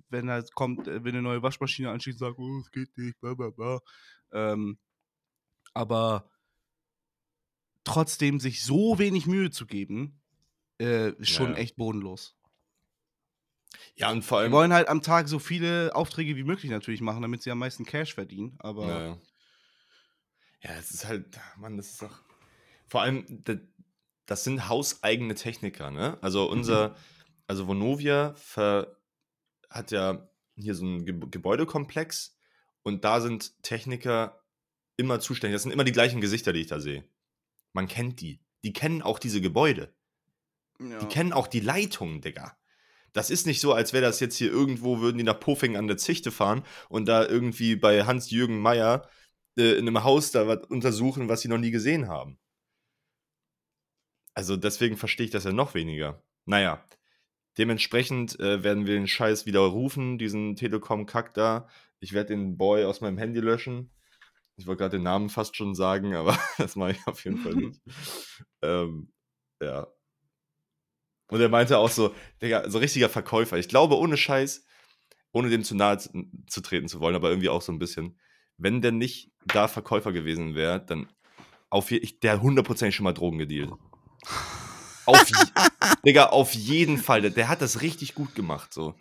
wenn da kommt, äh, wenn eine neue Waschmaschine anschließt und sagt, oh, es geht nicht, bla bla bla. Ähm, aber trotzdem sich so wenig Mühe zu geben, äh, ist schon Ja. echt bodenlos. ja, und vor Wir allem. wollen halt am Tag so viele Aufträge wie möglich natürlich machen, damit sie am meisten Cash verdienen. Aber Ja, ja. es ist halt, Mann, das ist doch. Vor allem, da- das sind hauseigene Techniker, ne? Also unser, also Vonovia ver, hat ja hier so einen Ge Gebäudekomplex und da sind Techniker immer zuständig. Das sind immer die gleichen Gesichter, die ich da sehe. Man kennt die. Die kennen auch diese Gebäude. ja. Die kennen auch die Leitungen, Digga. Das ist nicht so, als wäre das jetzt hier irgendwo, würden die nach Pofing an der Zichte fahren und da irgendwie bei Hans-Jürgen Meyer äh, in einem Haus da was untersuchen, was sie noch nie gesehen haben. Also deswegen verstehe ich das ja noch weniger. Naja, dementsprechend äh, werden wir den Scheiß wieder rufen, diesen Telekom-Kack da. Ich werde den Boy aus meinem Handy löschen. Ich wollte gerade den Namen fast schon sagen, aber das mache ich auf jeden Fall nicht. ähm, ja. Und er meinte auch so, Digga, so richtiger Verkäufer. Ich glaube, ohne Scheiß, ohne dem zu nahe zu, zu treten zu wollen, aber irgendwie auch so ein bisschen, wenn der nicht da Verkäufer gewesen wäre, dann auf je, ich, der hundertprozentig schon mal Drogen gedealt. Auf, Digga, auf jeden Fall. Der, der hat das richtig gut gemacht. So.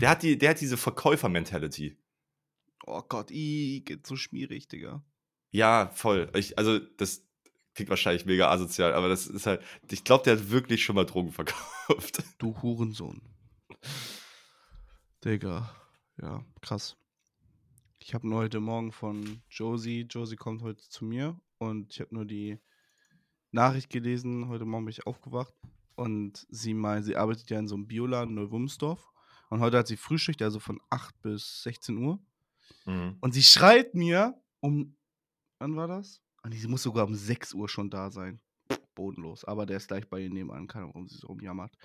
Der, hat die, der hat diese Verkäufer-Mentality. Oh Gott, i, geht so schmierig, Digga. Ja, voll. Ich, also, das klingt wahrscheinlich mega asozial, aber das ist halt, ich glaube, der hat wirklich schon mal Drogen verkauft. Du Hurensohn. Digga. Ja, krass. Ich habe nur heute Morgen von Josie, Josie kommt heute zu mir und ich habe nur die Nachricht gelesen, heute Morgen bin ich aufgewacht und sie meint, sie arbeitet ja in so einem Bioladen Neuwumsdorf und heute hat sie Frühschicht, also von 8 bis 16 Uhr Mhm. und sie schreit mir um, wann war das? Ah, nee, sie muss sogar um 6 Uhr schon da sein. Bodenlos, aber der ist gleich bei ihr nebenan, keine Ahnung, warum sie so rumjammert.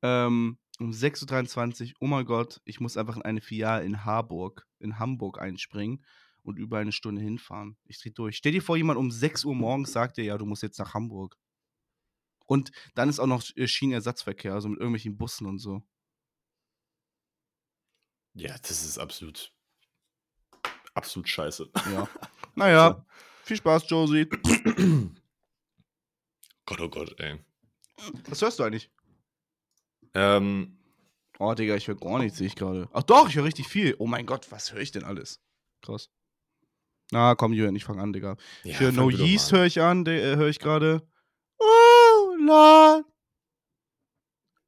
Ähm, um 6.23 Uhr, oh mein Gott, ich muss einfach in eine Filiale in Harburg, in Hamburg einspringen und über eine Stunde hinfahren. Ich dreh durch. Stell dir vor, jemand um 6 Uhr morgens sagt dir, ja, du musst jetzt nach Hamburg. Und dann ist auch noch äh, Schienenersatzverkehr, also mit irgendwelchen Bussen und so. Ja, das ist absolut, absolut scheiße. Ja. naja, viel Spaß, Josie. Gott, oh Gott, ey. Was hörst du eigentlich? Ähm, Oh, Digga, ich höre gar nichts, sehe ich gerade. Ach doch, ich höre richtig viel. Oh mein Gott, was höre ich denn alles? Krass. Na, komm, Julian, ich fange an, Digga. ja, ich höre No Yeast, höre ich an, äh, höre ich gerade. Oh, Lord.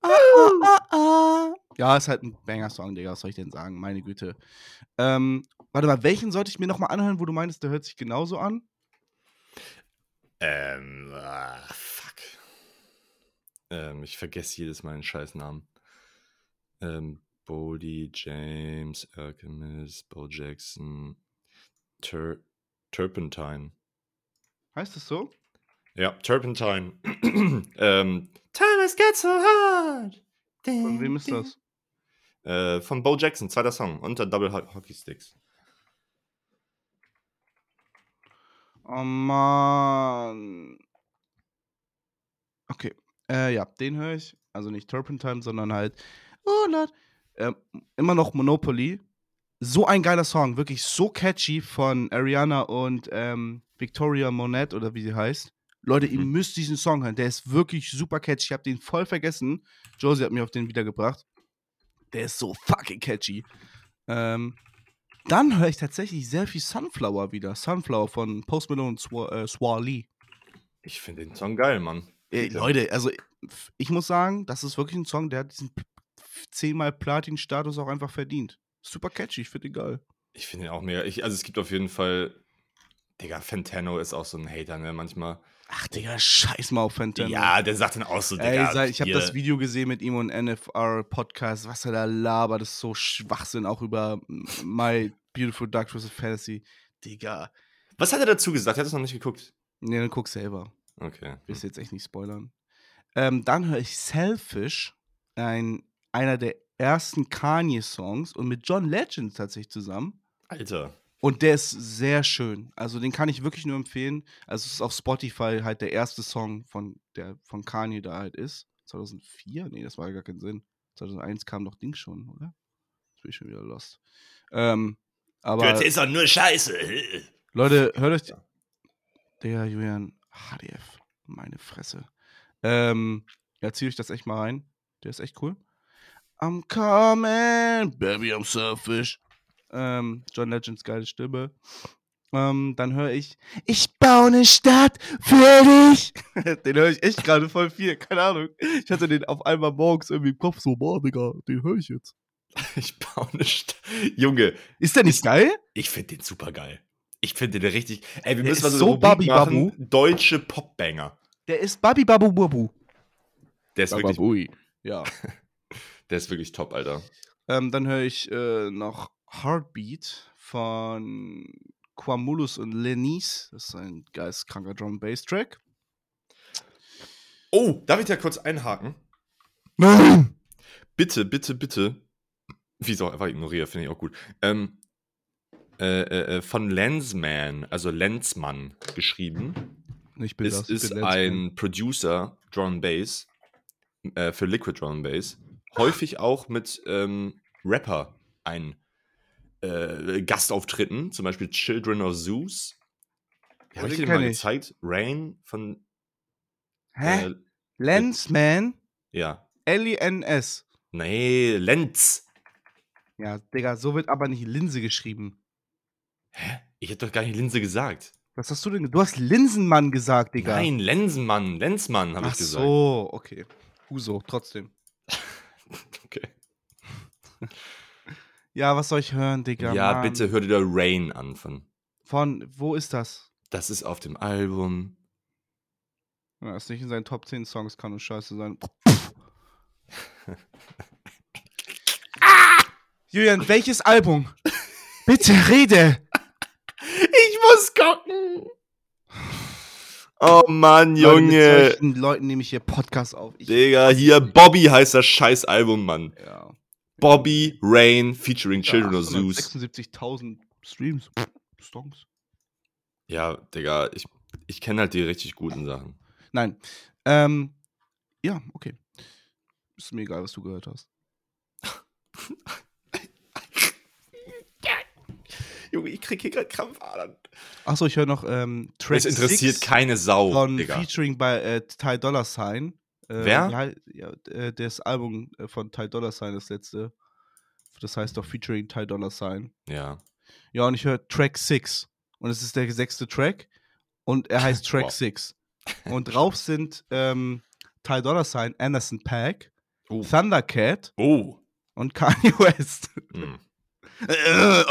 Ah, ah, ah, ah. Ja, ist halt ein Banger-Song, Digga, was soll ich denn sagen? Meine Güte. Ähm, warte mal, welchen sollte ich mir nochmal anhören, wo du meintest, der hört sich genauso an? Ähm, fuck. Ähm, ich vergesse jedes Mal den Scheißnamen. Ähm, Bodie, James, Alchemist, Bo Jackson, Tur Turpentine. Heißt das so? Ja, Turpentine. ähm, Time has got so hard. Von wem ist das? Äh, von Bo Jackson, zweiter Song, unter Double Ho- Hockey Sticks. Oh Mann. Okay. Äh, ja, den höre ich. Also nicht Turpentine, sondern halt. Oh Lord. Ähm, immer noch Monopoly. So ein geiler Song, wirklich so catchy von Ariana und ähm, Victoria Monette oder wie sie heißt. Leute, ihr Mhm. müsst diesen Song hören. Der ist wirklich super catchy. Ich habe den voll vergessen. Josie hat mir auf den wiedergebracht. Der ist so fucking catchy. Ähm, dann höre ich tatsächlich sehr viel Sunflower wieder. Sunflower von Post Malone und Swa äh, Swally. Ich finde den Song geil, Mann. Äh. Leute, also f- ich muss sagen, das ist wirklich ein Song, der hat diesen zehnmal Platin-Status auch einfach verdient. Super catchy, ich finde ihn geil. Ich finde ihn auch mega. Ich, also es gibt auf jeden Fall. Digga, Fantano ist auch so ein Hater, ne? Manchmal. Ach, Digga, scheiß mal auf Fentanyl. Ja, der sagt dann auch so, Ey, Digga. sei- ich habe das Video gesehen mit ihm und NFR Podcast, was er da labert, das ist so Schwachsinn, auch über My Beautiful Dark Twisted Fantasy. Digga. Was hat er dazu gesagt? Er hat es noch nicht geguckt. Nee, dann guck selber. Okay. Will jetzt echt nicht spoilern. Ähm, dann höre ich Selfish, ein, einer der ersten Kanye-Songs und mit John Legend tatsächlich zusammen. Alter. Und der ist sehr schön. Also den kann ich wirklich nur empfehlen. Also es ist auf Spotify halt der erste Song von der von Kanye da halt ist. 2004? Nee, das war ja gar keinen Sinn. 2001 kam doch Ding schon, oder? Jetzt bin ich schon wieder lost. Ähm, aber Goethe ist doch nur Scheiße. Leute, hört euch der Julian HDF, meine Fresse. Ähm, ja, zieht euch das echt mal rein. Der ist echt cool. I'm coming, baby, I'm selfish. Ähm, John Legends geile Stimme. Ähm, dann höre ich, ich baue eine Stadt für dich. den höre ich echt gerade voll viel, keine Ahnung. Ich hatte den auf einmal morgens irgendwie im Kopf so, boah, Digga, den höre ich jetzt. Ich baue eine St Junge, Ist der nicht geil? ich finde den super geil. Ich finde den richtig. Ey, wir Der müssen mal ist so, so Babi machen. Deutsche Popbanger. Der ist Babi Babu Babu. Der ist wirklich, Bababui. Ja. der ist wirklich top, Alter. Ähm, dann höre ich äh, noch Heartbeat von Quamulus und Lenise. Das ist ein geistkranker Drum Bass Track. Oh, darf ich da kurz einhaken? Nein! Bitte, bitte, bitte. Wie ich auch einfach ignoriere, finde ich auch gut. Ähm, äh, äh, äh, von Lensman, also Lensmann geschrieben. Ich bin Es das. ist bin ein Producer, Drum Bass, äh, für Liquid Drum Bass. Häufig auch mit ähm, Rapper ein äh, Gastauftritten, zum Beispiel Children of Zeus. Ja, Habe ich dir mal gezeigt? Rain von. Hä? Lensman? ja. L-I-N-S. Nee, Lenz. Ja, Digga, so wird aber nicht Linse geschrieben. Hä? Ich hätte doch gar nicht Linse gesagt. Was hast du denn? Du hast Linsenmann gesagt, Digga. Nein, Lensenmann, Lenzmann, habe Ach ich gesagt. so, okay. Huso, trotzdem. Okay. Ja, was soll ich hören, Digga? Ja, Mann. bitte hör dir da Rain an von. Von, wo ist das? Das ist auf dem Album. Ja, ist nicht in seinen Top 10 Songs, kann nur scheiße sein. Julian, welches Album? Bitte rede! Gucken. Oh Mann, Mit Junge. solchen Leuten nehme ich hier Podcast auf. Ich, Digga, hier Bobby heißt das scheiß Album, Mann. ja. Bobby Rain featuring Children of Zeus. 76.000 Streams. Songs. Ja, Digga, ich, ich kenne halt die richtig guten Sachen. Nein. Ähm, ja, okay. Ist mir egal, was du gehört hast. Junge, ich krieg hier gerade Krampfadern. Achso, ich höre noch ähm, Track Es interessiert 6 keine Sau, von Digga. Featuring bei äh, Ty Dollar Sign. Äh, Wer? hei- Ja, äh, das Album äh, von Ty Dollar Sign, das letzte. Das heißt doch Featuring Ty Dollar Sign. Ja. Ja, und ich höre Track 6. Und es ist der sechste Track. Und er heißt Track Wow. 6. Und drauf sind ähm, Ty Dollar Sign, Anderson Pack, Oh. Thundercat Oh. und Kanye West. Hm. Äh,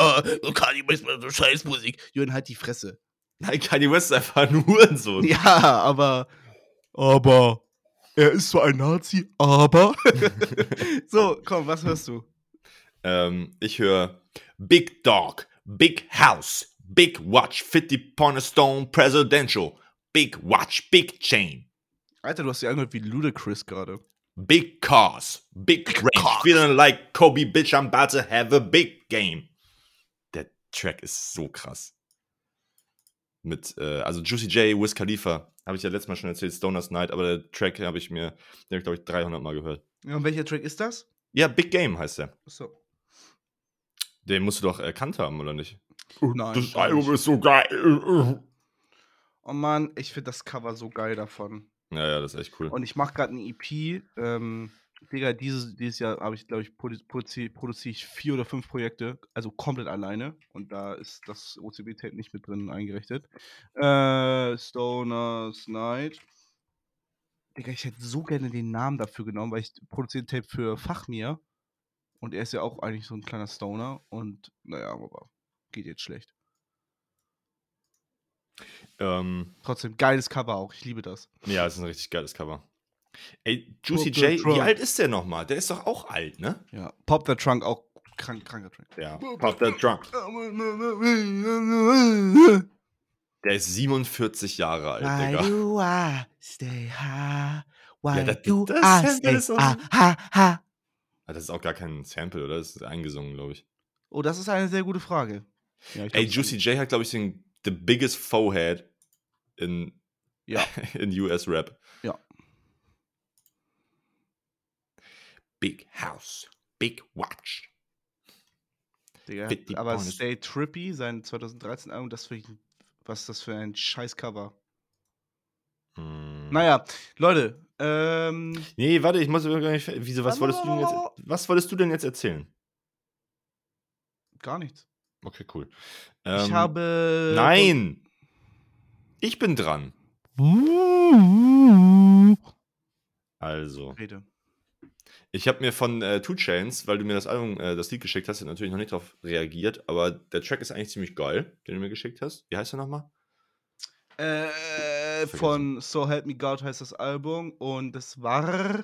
oh, Kanye West macht so Scheißmusik. Julian, halt die Fresse. Nein, Kanye West ist einfach nur ein Sohn. Ja, aber. Aber. Er ist zwar ein Nazi, aber. so, komm, was hörst du? Ähm, ich höre Big Dog, Big House, Big Watch, 50 Pound Stone Presidential, Big Watch, Big Chain, Alter, du hast dich angehört wie Ludacris gerade. Big Cars, Big, Range, Cars. feeling like Kobe, bitch, I'm about to have a big game. Der Track ist so krass. Mit, äh, also Juicy J, Wiz Khalifa, habe ich ja letztes Mal schon erzählt, Stoner's Night, aber der Track habe ich mir, den habe ich glaube ich 300 Mal gehört. Ja, und welcher Track ist das? Ja, Big Game heißt der. Achso. Den musst du doch erkannt haben, oder nicht? Oh nein. das Album ist so geil. Oh Mann, ich finde das Cover so geil davon. Ja, ja, das ist echt cool. Und ich mache gerade eine EP. Ähm, Digga, dieses, dieses Jahr habe ich, glaube ich, produ- produzi produziere ich vier oder fünf Projekte, also komplett alleine. Und da ist das OCB-Tape nicht mit drin eingerichtet. Äh, Stoner's Night. Digga, ich hätte so gerne den Namen dafür genommen, weil ich produziere Tape für Fachmir. Und er ist ja auch eigentlich so ein kleiner Stoner. Und naja, aber geht jetzt schlecht. Ähm, Trotzdem, geiles Cover auch. Ich liebe das. ja, es ist ein richtig geiles Cover. Ey, Juicy Pop J, wie Trunk. alt ist der nochmal? Der ist doch auch alt, ne? Ja. Pop the Trunk auch krank, kranker Track. Ja. Pop the Trunk. Der ist 47 Jahre alt, Why Digga. do I stay high? Why Ja, das- do das I Sample stay ist auch- ha, ha? Ah, Das ist auch gar kein Sample, oder? Das ist eingesungen, glaube ich. Oh, das ist eine sehr gute Frage. Ja, ich Ey, glaub, Juicy J hat, glaube ich, den the biggest forehead in, Ja. in US Rap. Ja. Big House, Big Watch. Digga, 50 aber Bonus. Stay Trippy, sein 2013 Album, das für was ist das für ein scheiß Cover. Hm. Naja, Leute, ähm, Nee, warte, ich muss gar nicht. Wieso, was wolltest du denn jetzt, was wolltest du denn jetzt erzählen? gar nichts. Okay, cool. ich Ähm, habe. Nein! Ich bin dran. Also, Rede. ich habe mir von äh, Two Chains, weil du mir das Album, äh, das Lied geschickt hast, natürlich noch nicht darauf reagiert, aber der Track ist eigentlich ziemlich geil, den du mir geschickt hast. Wie heißt der nochmal? Äh, von So Help Me God heißt das Album und das war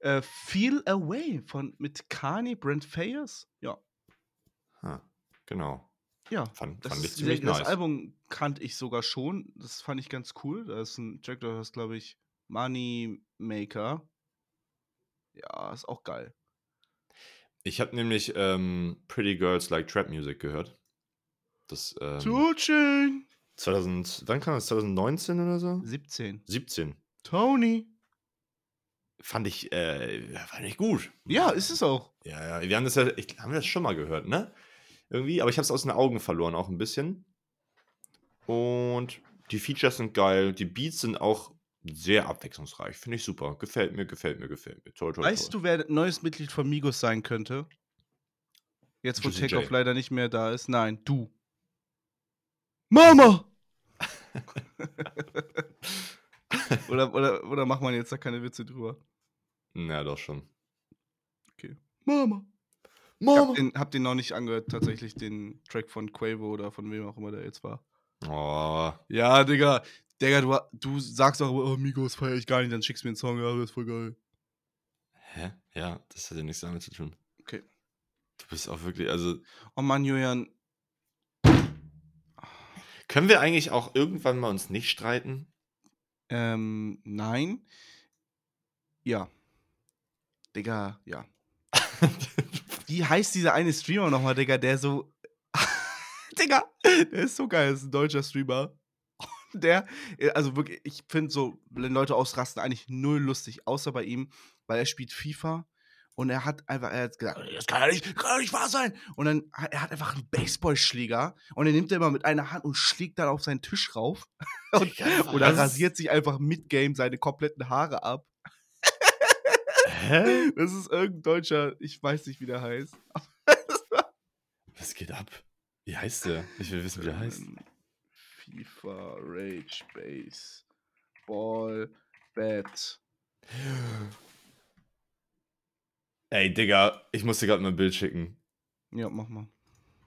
äh, Feel Away von mit Kanye, Brent Fayers. Ja, genau. ja. Fand, Das, fand ich ziemlich das nice. Album kannte ich sogar schon. Das fand ich ganz cool. Da ist ein Track, der heißt, glaube ich, Money Maker. Ja, ist auch geil. Ich habe nämlich ähm, Pretty Girls Like Trap Music gehört. Das ähm, Two Chain. 2000, wann kam das? 2019 oder so? 17. 17. Tony. Fand ich, äh, fand ich gut. Ja, ist es auch. Ja, ja, wir haben das ja, ich, haben wir das schon mal gehört, ne? Irgendwie, aber ich habe es aus den Augen verloren, auch ein bisschen. Und die Features sind geil, die Beats sind auch sehr abwechslungsreich, finde ich super. Gefällt mir, gefällt mir, gefällt mir. Toll, toll, Weißt toll. du, wer neues Mitglied von Migos sein könnte? Jetzt, wo Takeoff leider nicht mehr da ist. Nein, du. Mama! oder, oder, oder macht man jetzt da keine Witze drüber? Ja, doch schon. Mama! Ich Mama! hab den, hab den noch nicht angehört, tatsächlich, den Track von Quavo oder von wem auch immer der jetzt war. Oh, Ja, Digga. Digga, du, du sagst auch, oh, Migos feier ich gar nicht, dann schickst du mir einen Song, ja, das ist voll geil. hä? Ja, das hat ja nichts damit zu tun. Okay. Du bist auch wirklich, also, Oh Mann, Julian, können wir eigentlich auch irgendwann mal uns nicht streiten? Ähm, nein. Ja. Digga, ja. Wie heißt dieser eine Streamer nochmal, Digga, der so. Digga, der ist so geil, das ist ein deutscher Streamer. Und Der, äh, also wirklich, ich finde so, wenn Leute ausrasten, eigentlich null lustig, außer bei ihm, weil er spielt FIFA und er hat einfach, er hat gesagt, das kann ja nicht, kann ja nicht wahr sein. Und dann, hat- er hat einfach einen Baseballschläger und den nimmt er immer mit einer Hand und schlägt dann auf seinen Tisch rauf. und, er was? rasiert sich einfach mit Game seine kompletten Haare ab. Hä? Das ist irgendein Deutscher, ich weiß nicht, wie der heißt. Was geht ab? Wie heißt der? Ich will wissen, wie der heißt. Ähm, FIFA, Rage, Base, Ball, Bat. Ey, Digga, ich muss dir gerade mal ein Bild schicken. Ja, mach mal.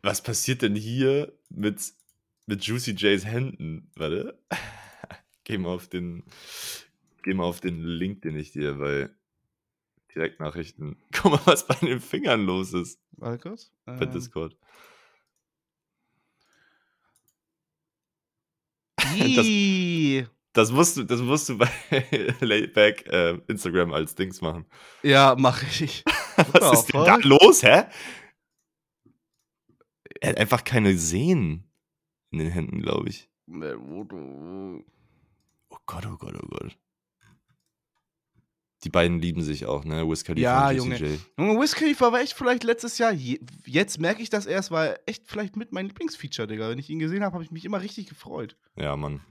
Was passiert denn hier mit, mit Juicy J's Händen? Warte. Geh mal auf den. Geh mal auf den Link, den ich dir bei Direktnachrichten. Guck mal, was bei den Fingern los ist. Warte kurz. Bei Ähm, Discord. Ih. Das musst du, das musst du bei Layback äh, Instagram als Dings machen. ja, mach ich. Was ist denn da los, hä? Er hat einfach keine Sehnen in den Händen, glaube ich. Oh Gott, oh Gott, oh Gott. Die beiden lieben sich auch, ne? Wiz Khalifa Ja, und Junge. J. Junge, Wiz Khalifa war echt vielleicht letztes Jahr, je, jetzt merke ich das erst, war echt vielleicht mit mein Lieblingsfeature, Digga. Wenn ich ihn gesehen habe, habe ich mich immer richtig gefreut. Ja, Mann.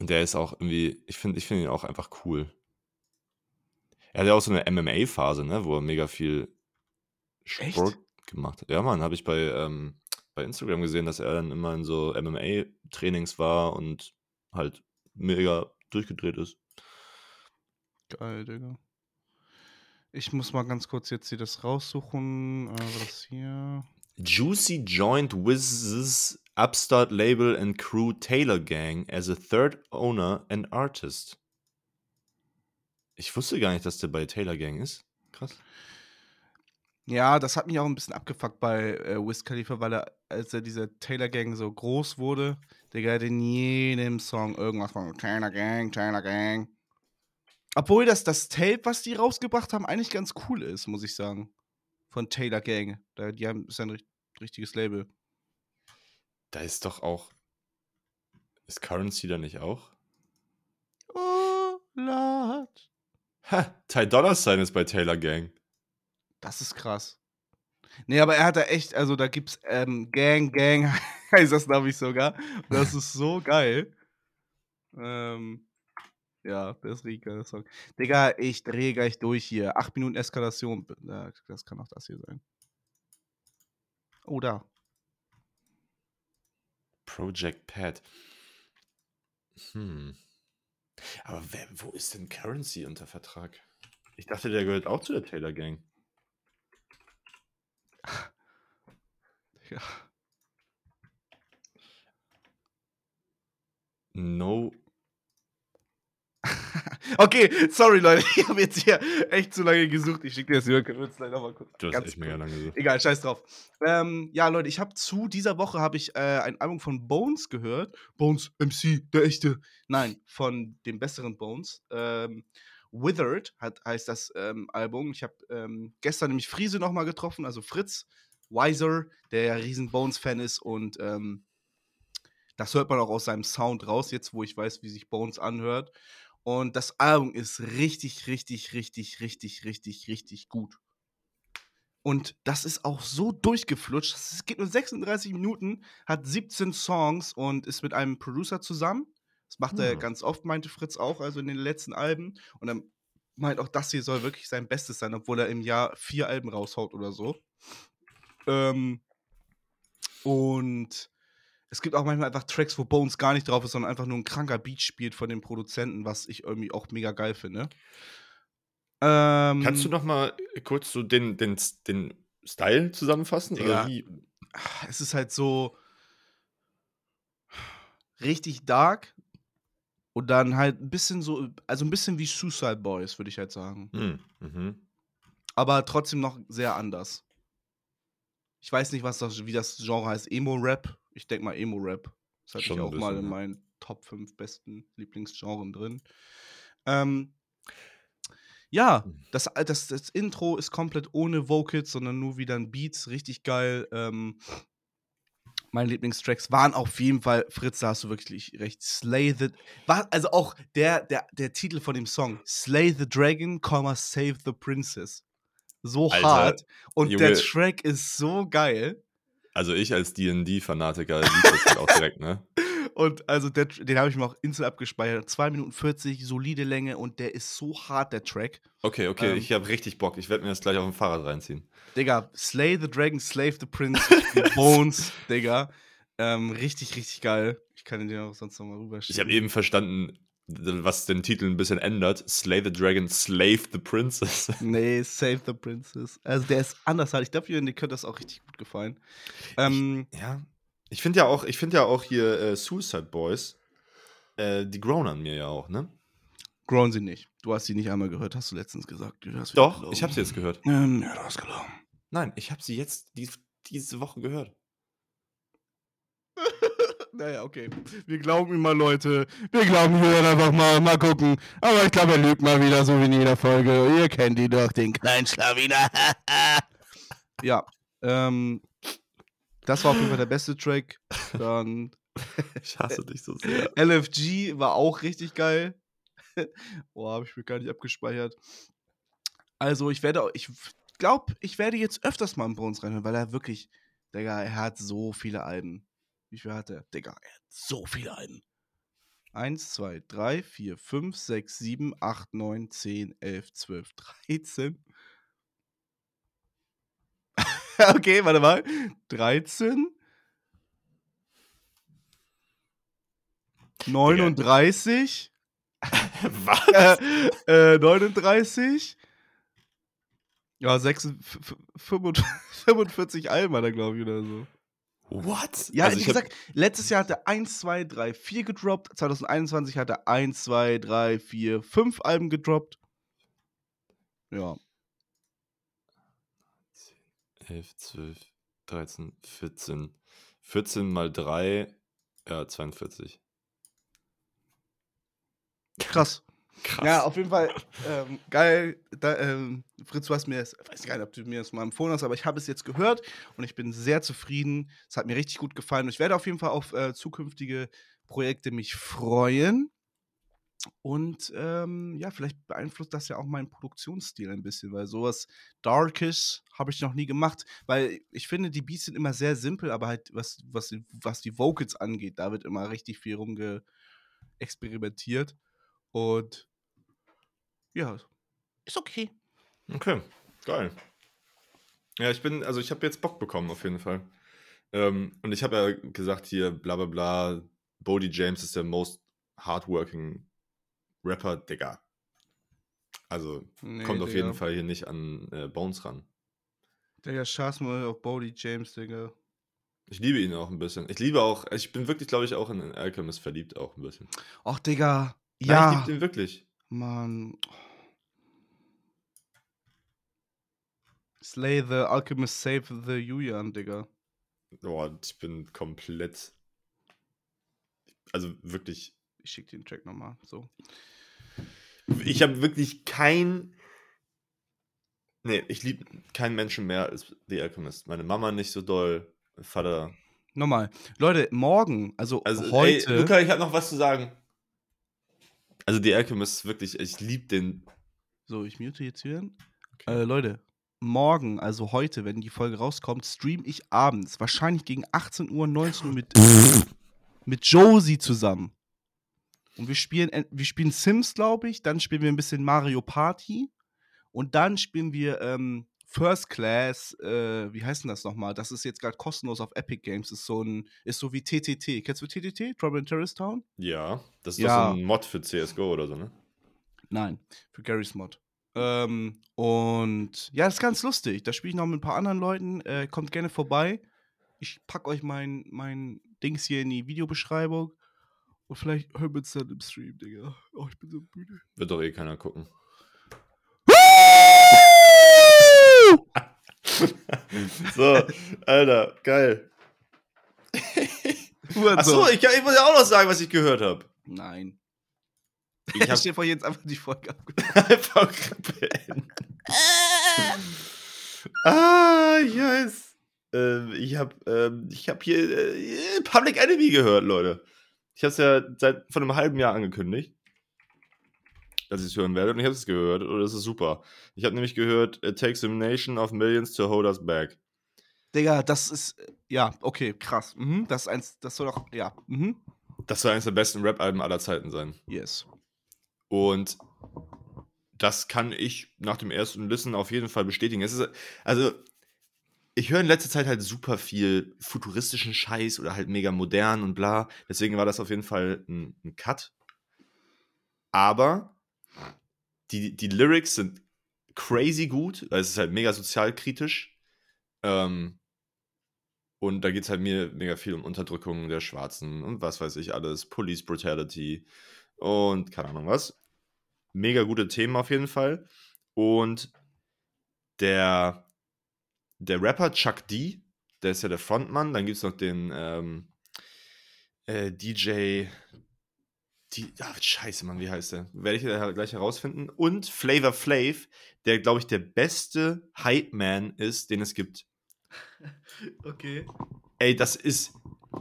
Und der ist auch irgendwie, ich finde ich find ihn auch einfach cool. Er hat ja auch so eine MMA-Phase, ne, wo er mega viel Echt? Sport gemacht hat. Ja, Mann, habe ich bei, ähm, bei Instagram gesehen, dass er dann immer in so MMA-Trainings war und halt mega durchgedreht ist. Geil, Digga. Ich muss mal ganz kurz jetzt hier das raussuchen. Äh, war das hier? Juicy joined Wiz's upstart label and crew Taylor Gang as a third owner and artist. Ich wusste gar nicht, dass der bei Taylor Gang ist. Krass. Ja, das hat mich auch ein bisschen abgefuckt bei äh, Wiz Khalifa, weil er, als er diese Taylor Gang so groß wurde, Digga, hat in jedem Song irgendwas von Taylor Gang, Taylor Gang. Obwohl das, das Tape, was die rausgebracht haben, eigentlich ganz cool ist, muss ich sagen. Von Taylor Gang. Da, die haben, ist ein richt- richtiges Label. Da ist doch auch. Ist Currency da nicht auch? Oh, Lord. Ha, Ty Dolla Sign ist bei Taylor Gang. Das ist krass. Nee, aber er hat da echt, also da gibt's ähm, Gang, Gang, heißt das, glaube ich, sogar. Das ist so geil. Ähm, ja, das ist richtig geiler Song. Digga, ich drehe gleich durch hier. Acht Minuten Eskalation. Ja, das kann auch das hier sein. Oh, da. Project Pat. Hm. Aber wer, wo ist denn Currency unter Vertrag? Ich dachte, der gehört auch zu der Taylor Gang. Ja. No. Okay, sorry, Leute. Ich habe jetzt hier echt zu lange gesucht. Ich schicke dir das über. Können wir uns leider mal kurz. Du hast ganz echt mega lange gesucht. Egal, scheiß drauf. Ähm, ja, Leute, ich habe zu dieser Woche habe ich äh, ein Album von Bones gehört. Bones MC, der echte. Nein, von dem besseren Bones. Ähm, Withered hat, heißt das ähm, Album. Ich habe ähm, gestern nämlich Friese nochmal getroffen, also Fritz Weiser, der ja riesen Bones-Fan ist und ähm, das hört man auch aus seinem Sound raus, jetzt wo ich weiß, wie sich Bones anhört. Und das Album ist richtig, richtig, richtig, richtig, richtig, richtig gut. Und das ist auch so durchgeflutscht. Es geht nur 36 Minuten, hat 17 Songs und ist mit einem Producer zusammen. Das macht er Hm. ganz oft, meinte Fritz auch, also in den letzten Alben. Und er meint auch, das hier soll wirklich sein Bestes sein, obwohl er im Jahr vier Alben raushaut oder so. Ähm, und es gibt auch manchmal einfach Tracks, wo Bones gar nicht drauf ist, sondern einfach nur ein kranker Beat spielt von den Produzenten, was ich irgendwie auch mega geil finde. Ähm, Kannst du noch mal kurz so den, den, den Style zusammenfassen? Ja. Es ist halt so richtig dark und dann halt ein bisschen so, also ein bisschen wie Suicide Boys, würde ich halt sagen. Hm. Mhm. Aber trotzdem noch sehr anders. Ich weiß nicht, was das, wie das Genre heißt. Emo-Rap. Ich denke mal Emo-Rap. Das hatte Schon ich auch mal bisschen, in ja. meinen Top 5 besten Lieblingsgenren drin. Ähm, ja, Hm. das, das, das Intro ist komplett ohne Vocals, sondern nur wieder ein Beats. Richtig geil. Ähm, meine Lieblingstracks waren auf jeden Fall, Fritz, da hast du wirklich recht, Slay the, war, also auch der, der, der Titel von dem Song, Slay the Dragon, comma, Save the Princess. So Alter, hart. Und der Junge. Track ist so geil. Also ich als D&D-Fanatiker liebe das halt auch direkt, ne? Und also der, den habe ich mir auch instant abgespeichert. 2 Minuten 40, solide Länge und der ist so hart, der Track. Okay, okay, Ähm. ich habe richtig Bock. Ich werde mir das gleich auf dem Fahrrad reinziehen. Digga, Slay the Dragon, Slave the Prince, Bones, Digga. Ähm, richtig, richtig geil. Ich kann den auch sonst nochmal Ich rüberschieben. habe eben verstanden, was den Titel ein bisschen ändert. Slay the Dragon, Slave the Princess. Nee, Save the Princess. Also der ist anders halt. Ich glaube, dir könnte das auch richtig gut gefallen. Ähm, ja. Ich finde ja auch, ich finde ja auch hier äh, Suicide Boys, äh, die grown an mir ja auch, ne? grown sie nicht. Du hast sie nicht einmal gehört, hast du letztens gesagt. Du Doch, gelogen. ich habe sie jetzt gehört. Ähm, ja, du hast gelogen. Nein, ich habe sie jetzt die, diese Woche gehört. Naja, okay. Wir glauben ihm mal, Leute. Wir glauben hier einfach mal. Mal gucken. Aber ich glaube, er lügt mal wieder, so wie in jeder Folge. Ihr kennt ihn doch, den kleinen Schlawiner. ja. Ähm, Das war auf jeden Fall der beste Track. Dann Ich hasse dich so sehr. LFG war auch richtig geil. Boah, habe ich mir gar nicht abgespeichert. Also, ich werde, ich glaube, ich werde jetzt öfters mal in Bones reinhören, weil er wirklich, Digga, er hat so viele Alben. Wie viel hat er? Digga, er hat so viele Alben. 1, 2, 3, 4, 5, 6, 7, 8, 9, 10, 11, 12, 13. okay, warte mal. 13. 39. Was? Äh, äh, 39. Ja, 46, 45 Alben hat er, glaube ich, oder so. What? Ja, Also wie ich hab- gesagt, letztes Jahr hat er 1, 2, 3, 4 gedroppt. 2021 hat er 1, 2, 3, 4, 5 Alben gedroppt. Ja. 11, 12, 13, 14. 14 mal 3, ja, 42. Krass. Krass. Ja, auf jeden Fall ähm, geil. Da, ähm, Fritz, du hast mir das, ich weiß gar nicht, ob du mir das mal empfohlen hast, aber ich habe es jetzt gehört und ich bin sehr zufrieden. Es hat mir richtig gut gefallen und ich werde auf jeden Fall auf äh, zukünftige Projekte mich freuen. Und ähm, ja, vielleicht beeinflusst das ja auch meinen Produktionsstil ein bisschen, weil sowas Darkes habe ich noch nie gemacht. Weil ich finde, die Beats sind immer sehr simpel, aber halt, was, was, was die Vocals angeht, da wird immer richtig viel rumge experimentiert. Und ja, ist okay. Okay, geil. Ja, ich bin, also ich habe jetzt Bock bekommen auf jeden Fall. Ähm, und ich habe ja gesagt hier, bla bla bla, Bodie James ist der most hardworking Rapper, Digga. Also Nee, kommt auf Digga. jeden Fall hier nicht an äh, Bones ran. Digga, scheiß mal auf Bodie James, Digga. Ich liebe ihn auch ein bisschen. Ich liebe auch, ich bin wirklich, glaube ich, auch in Alchemist verliebt auch ein bisschen. Ach, Digga. Nein, Ja, ich liebe ihn wirklich. Mann. Slay the Alchemist, save the Yuyan, Digga. Boah, ich bin komplett, also wirklich Ich schick den Track nochmal. So. Ich habe wirklich kein. Nee, ich liebe keinen Menschen mehr als The Alchemist. Meine Mama nicht so doll. Vater. Nochmal. Leute, morgen, also, Also, heute. Ey, Luca, ich habe noch was zu sagen. Also, The Alchemist ist wirklich. Ich liebe den. so, ich mute jetzt hier. Okay. Äh, Leute, morgen, also heute, wenn die Folge rauskommt, stream ich abends, wahrscheinlich gegen 18 Uhr, 19 Uhr mit, mit Josie zusammen. Und wir spielen, en- wir spielen Sims, glaube ich, dann spielen wir ein bisschen Mario Party und dann spielen wir ähm, First Class, äh, wie heißt denn das nochmal? Das ist jetzt gerade kostenlos auf Epic Games, ist so ein, ist so wie TTT. Kennst du TTT? Trouble in Terrorist Town? Ja, das ist Ja. doch so ein Mod für CSGO oder so, ne? Nein, für Garys Mod. Ähm, und ja, das ist ganz lustig. Da spiele ich noch mit ein paar anderen Leuten. Äh, kommt gerne vorbei. Ich packe euch mein, mein Dings hier in die Videobeschreibung. Und vielleicht hören wir uns dann im Stream, Digga. Oh, ich bin so müde. Wird doch eh keiner gucken. So, Alter, geil. Achso, ich, ich muss ja auch noch sagen, was ich gehört habe. Nein. Ich habe stehe vor jetzt einfach die Folge ab. einfach beendet. ah, ich weiß. Ähm, ich habe ähm, ich hab hier äh, Public Enemy gehört, Leute. Ich habe es ja seit von einem halben Jahr angekündigt, dass ich es hören werde. Und ich habe es gehört und es ist super. Ich habe nämlich gehört, It takes a nation of millions to hold us back. Digga, das ist. Ja, okay, krass. Mhm, das ist eins. Das soll doch. Ja. Mhm. Das soll eines der besten Rap-Alben aller Zeiten sein. Yes. Und das kann ich nach dem ersten Listen auf jeden Fall bestätigen. Es ist, also, ich höre in letzter Zeit halt super viel futuristischen Scheiß oder halt mega modern und bla. Deswegen war das auf jeden Fall ein, ein Cut. Aber die, die Lyrics sind crazy gut. weil Es ist halt mega sozialkritisch. Ähm, und da geht es halt mir mega viel um Unterdrückung der Schwarzen und was weiß ich alles. Police Brutality und keine Ahnung was. Mega gute Themen auf jeden Fall. Und der, der Rapper Chuck D, der ist ja der Frontmann. Dann gibt es noch den ähm, äh, DJ. Die, ah, scheiße, Mann, wie heißt der? Werde ich gleich herausfinden. Und Flavor Flav, der, glaube ich, der beste Hype-Man ist, den es gibt. Okay. ey, das ist,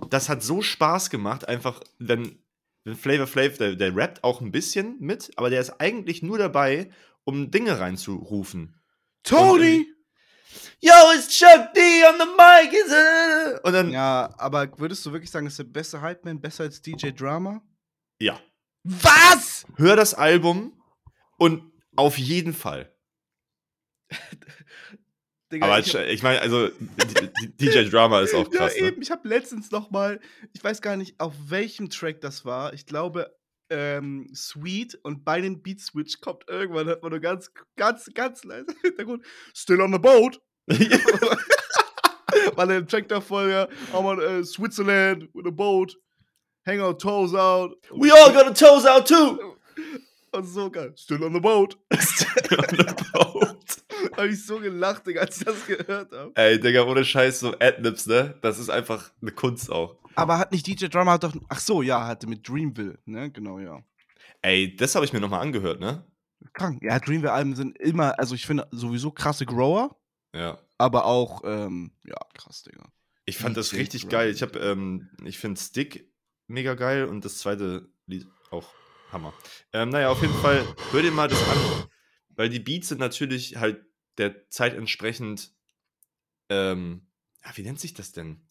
das hat so Spaß gemacht, einfach, wenn, wenn Flavor Flav, der, der rappt auch ein bisschen mit, aber der ist eigentlich nur dabei, um Dinge reinzurufen. Tony! Yo, it's Chuck D on the mic. Und dann, ja. Ja, aber würdest du wirklich sagen, ist der beste Hype-Man besser als DJ Drama? Ja, Was? hör das Album und auf jeden Fall. Digga, Aber ich ich, meine, also DJ Drama ist auch krass. ja, ne? eben. Ich habe letztens noch mal, ich weiß gar nicht, auf welchem Track das war. Ich glaube, ähm, Sweet und bei den Beat Switch kommt irgendwann, hört man nur ganz, ganz, ganz leise im Hintergrund, Still on the boat. Weil der Track davor ja, I'm on äh, Switzerland with a boat, hang our toes out. We all got our toes out too. Und so geil, Still on the boat. On the boat. Hab ich so gelacht, Digga, als ich das gehört habe. Ey, Digga, ohne Scheiß, so Adlibs, ne? Das ist einfach eine Kunst auch. Aber hat nicht DJ Drama doch. Ach so, ja, hatte mit Dreamville, ne? Genau, ja. Ey, das habe ich mir nochmal angehört, ne? Krank. Ja, Dreamville-Alben sind immer, also ich finde sowieso krasse Grower, Ja. aber auch, ähm, ja, krass, Digga. Ich fand das richtig Drama. geil. Ich habe, ähm, ich finde Stick mega geil und das zweite Lied auch Hammer. Ähm, naja, auf jeden Fall, hör dir mal das an. Weil die Beats sind natürlich halt der Zeit entsprechend, ähm, ja, wie nennt sich das denn?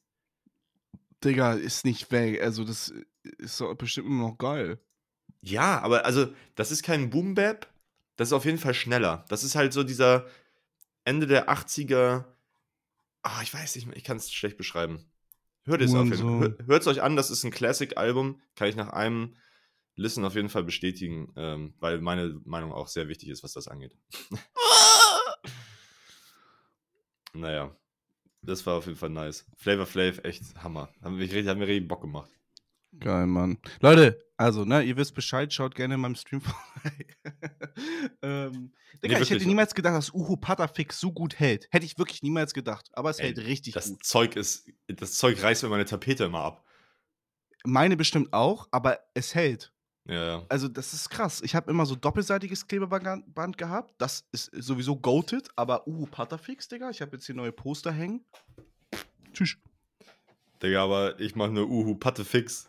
Digga, ist nicht weg. Also, das ist doch bestimmt immer noch geil. Ja, aber also, das ist kein Boom Bap, das ist auf jeden Fall schneller. Das ist halt so dieser Ende der 80er. Ah, ich weiß nicht, mehr, ich kann es schlecht beschreiben. Hört es auf jeden Hurensohn. Fall. Hört es euch an, das ist ein Classic-Album. Kann ich nach einem Listen auf jeden Fall bestätigen, ähm, weil meine Meinung auch sehr wichtig ist, was das angeht. Naja, das war auf jeden Fall nice. Flavor Flav, echt Hammer. Haben wir, richtig- haben wir richtig Bock gemacht. Geil, Mann. Leute, also, ne, ihr wisst Bescheid, schaut gerne in meinem Stream vorbei. ähm, Digga, ich wirklich. hätte niemals gedacht, dass Uhu Patafix so gut hält. Hätte ich wirklich niemals gedacht. Aber es Ey, hält richtig Das gut. Zeug ist, das Zeug reißt mir meine Tapete immer ab. Meine bestimmt auch, aber es hält. Ja, ja. Also, das ist krass. Ich habe immer so doppelseitiges Klebeband Band gehabt. Das ist sowieso goated, aber Uhu Patafix, Digga. Ich habe jetzt hier neue Poster hängen. Tschüss. Digga, aber ich mache nur Uhu Patte fix.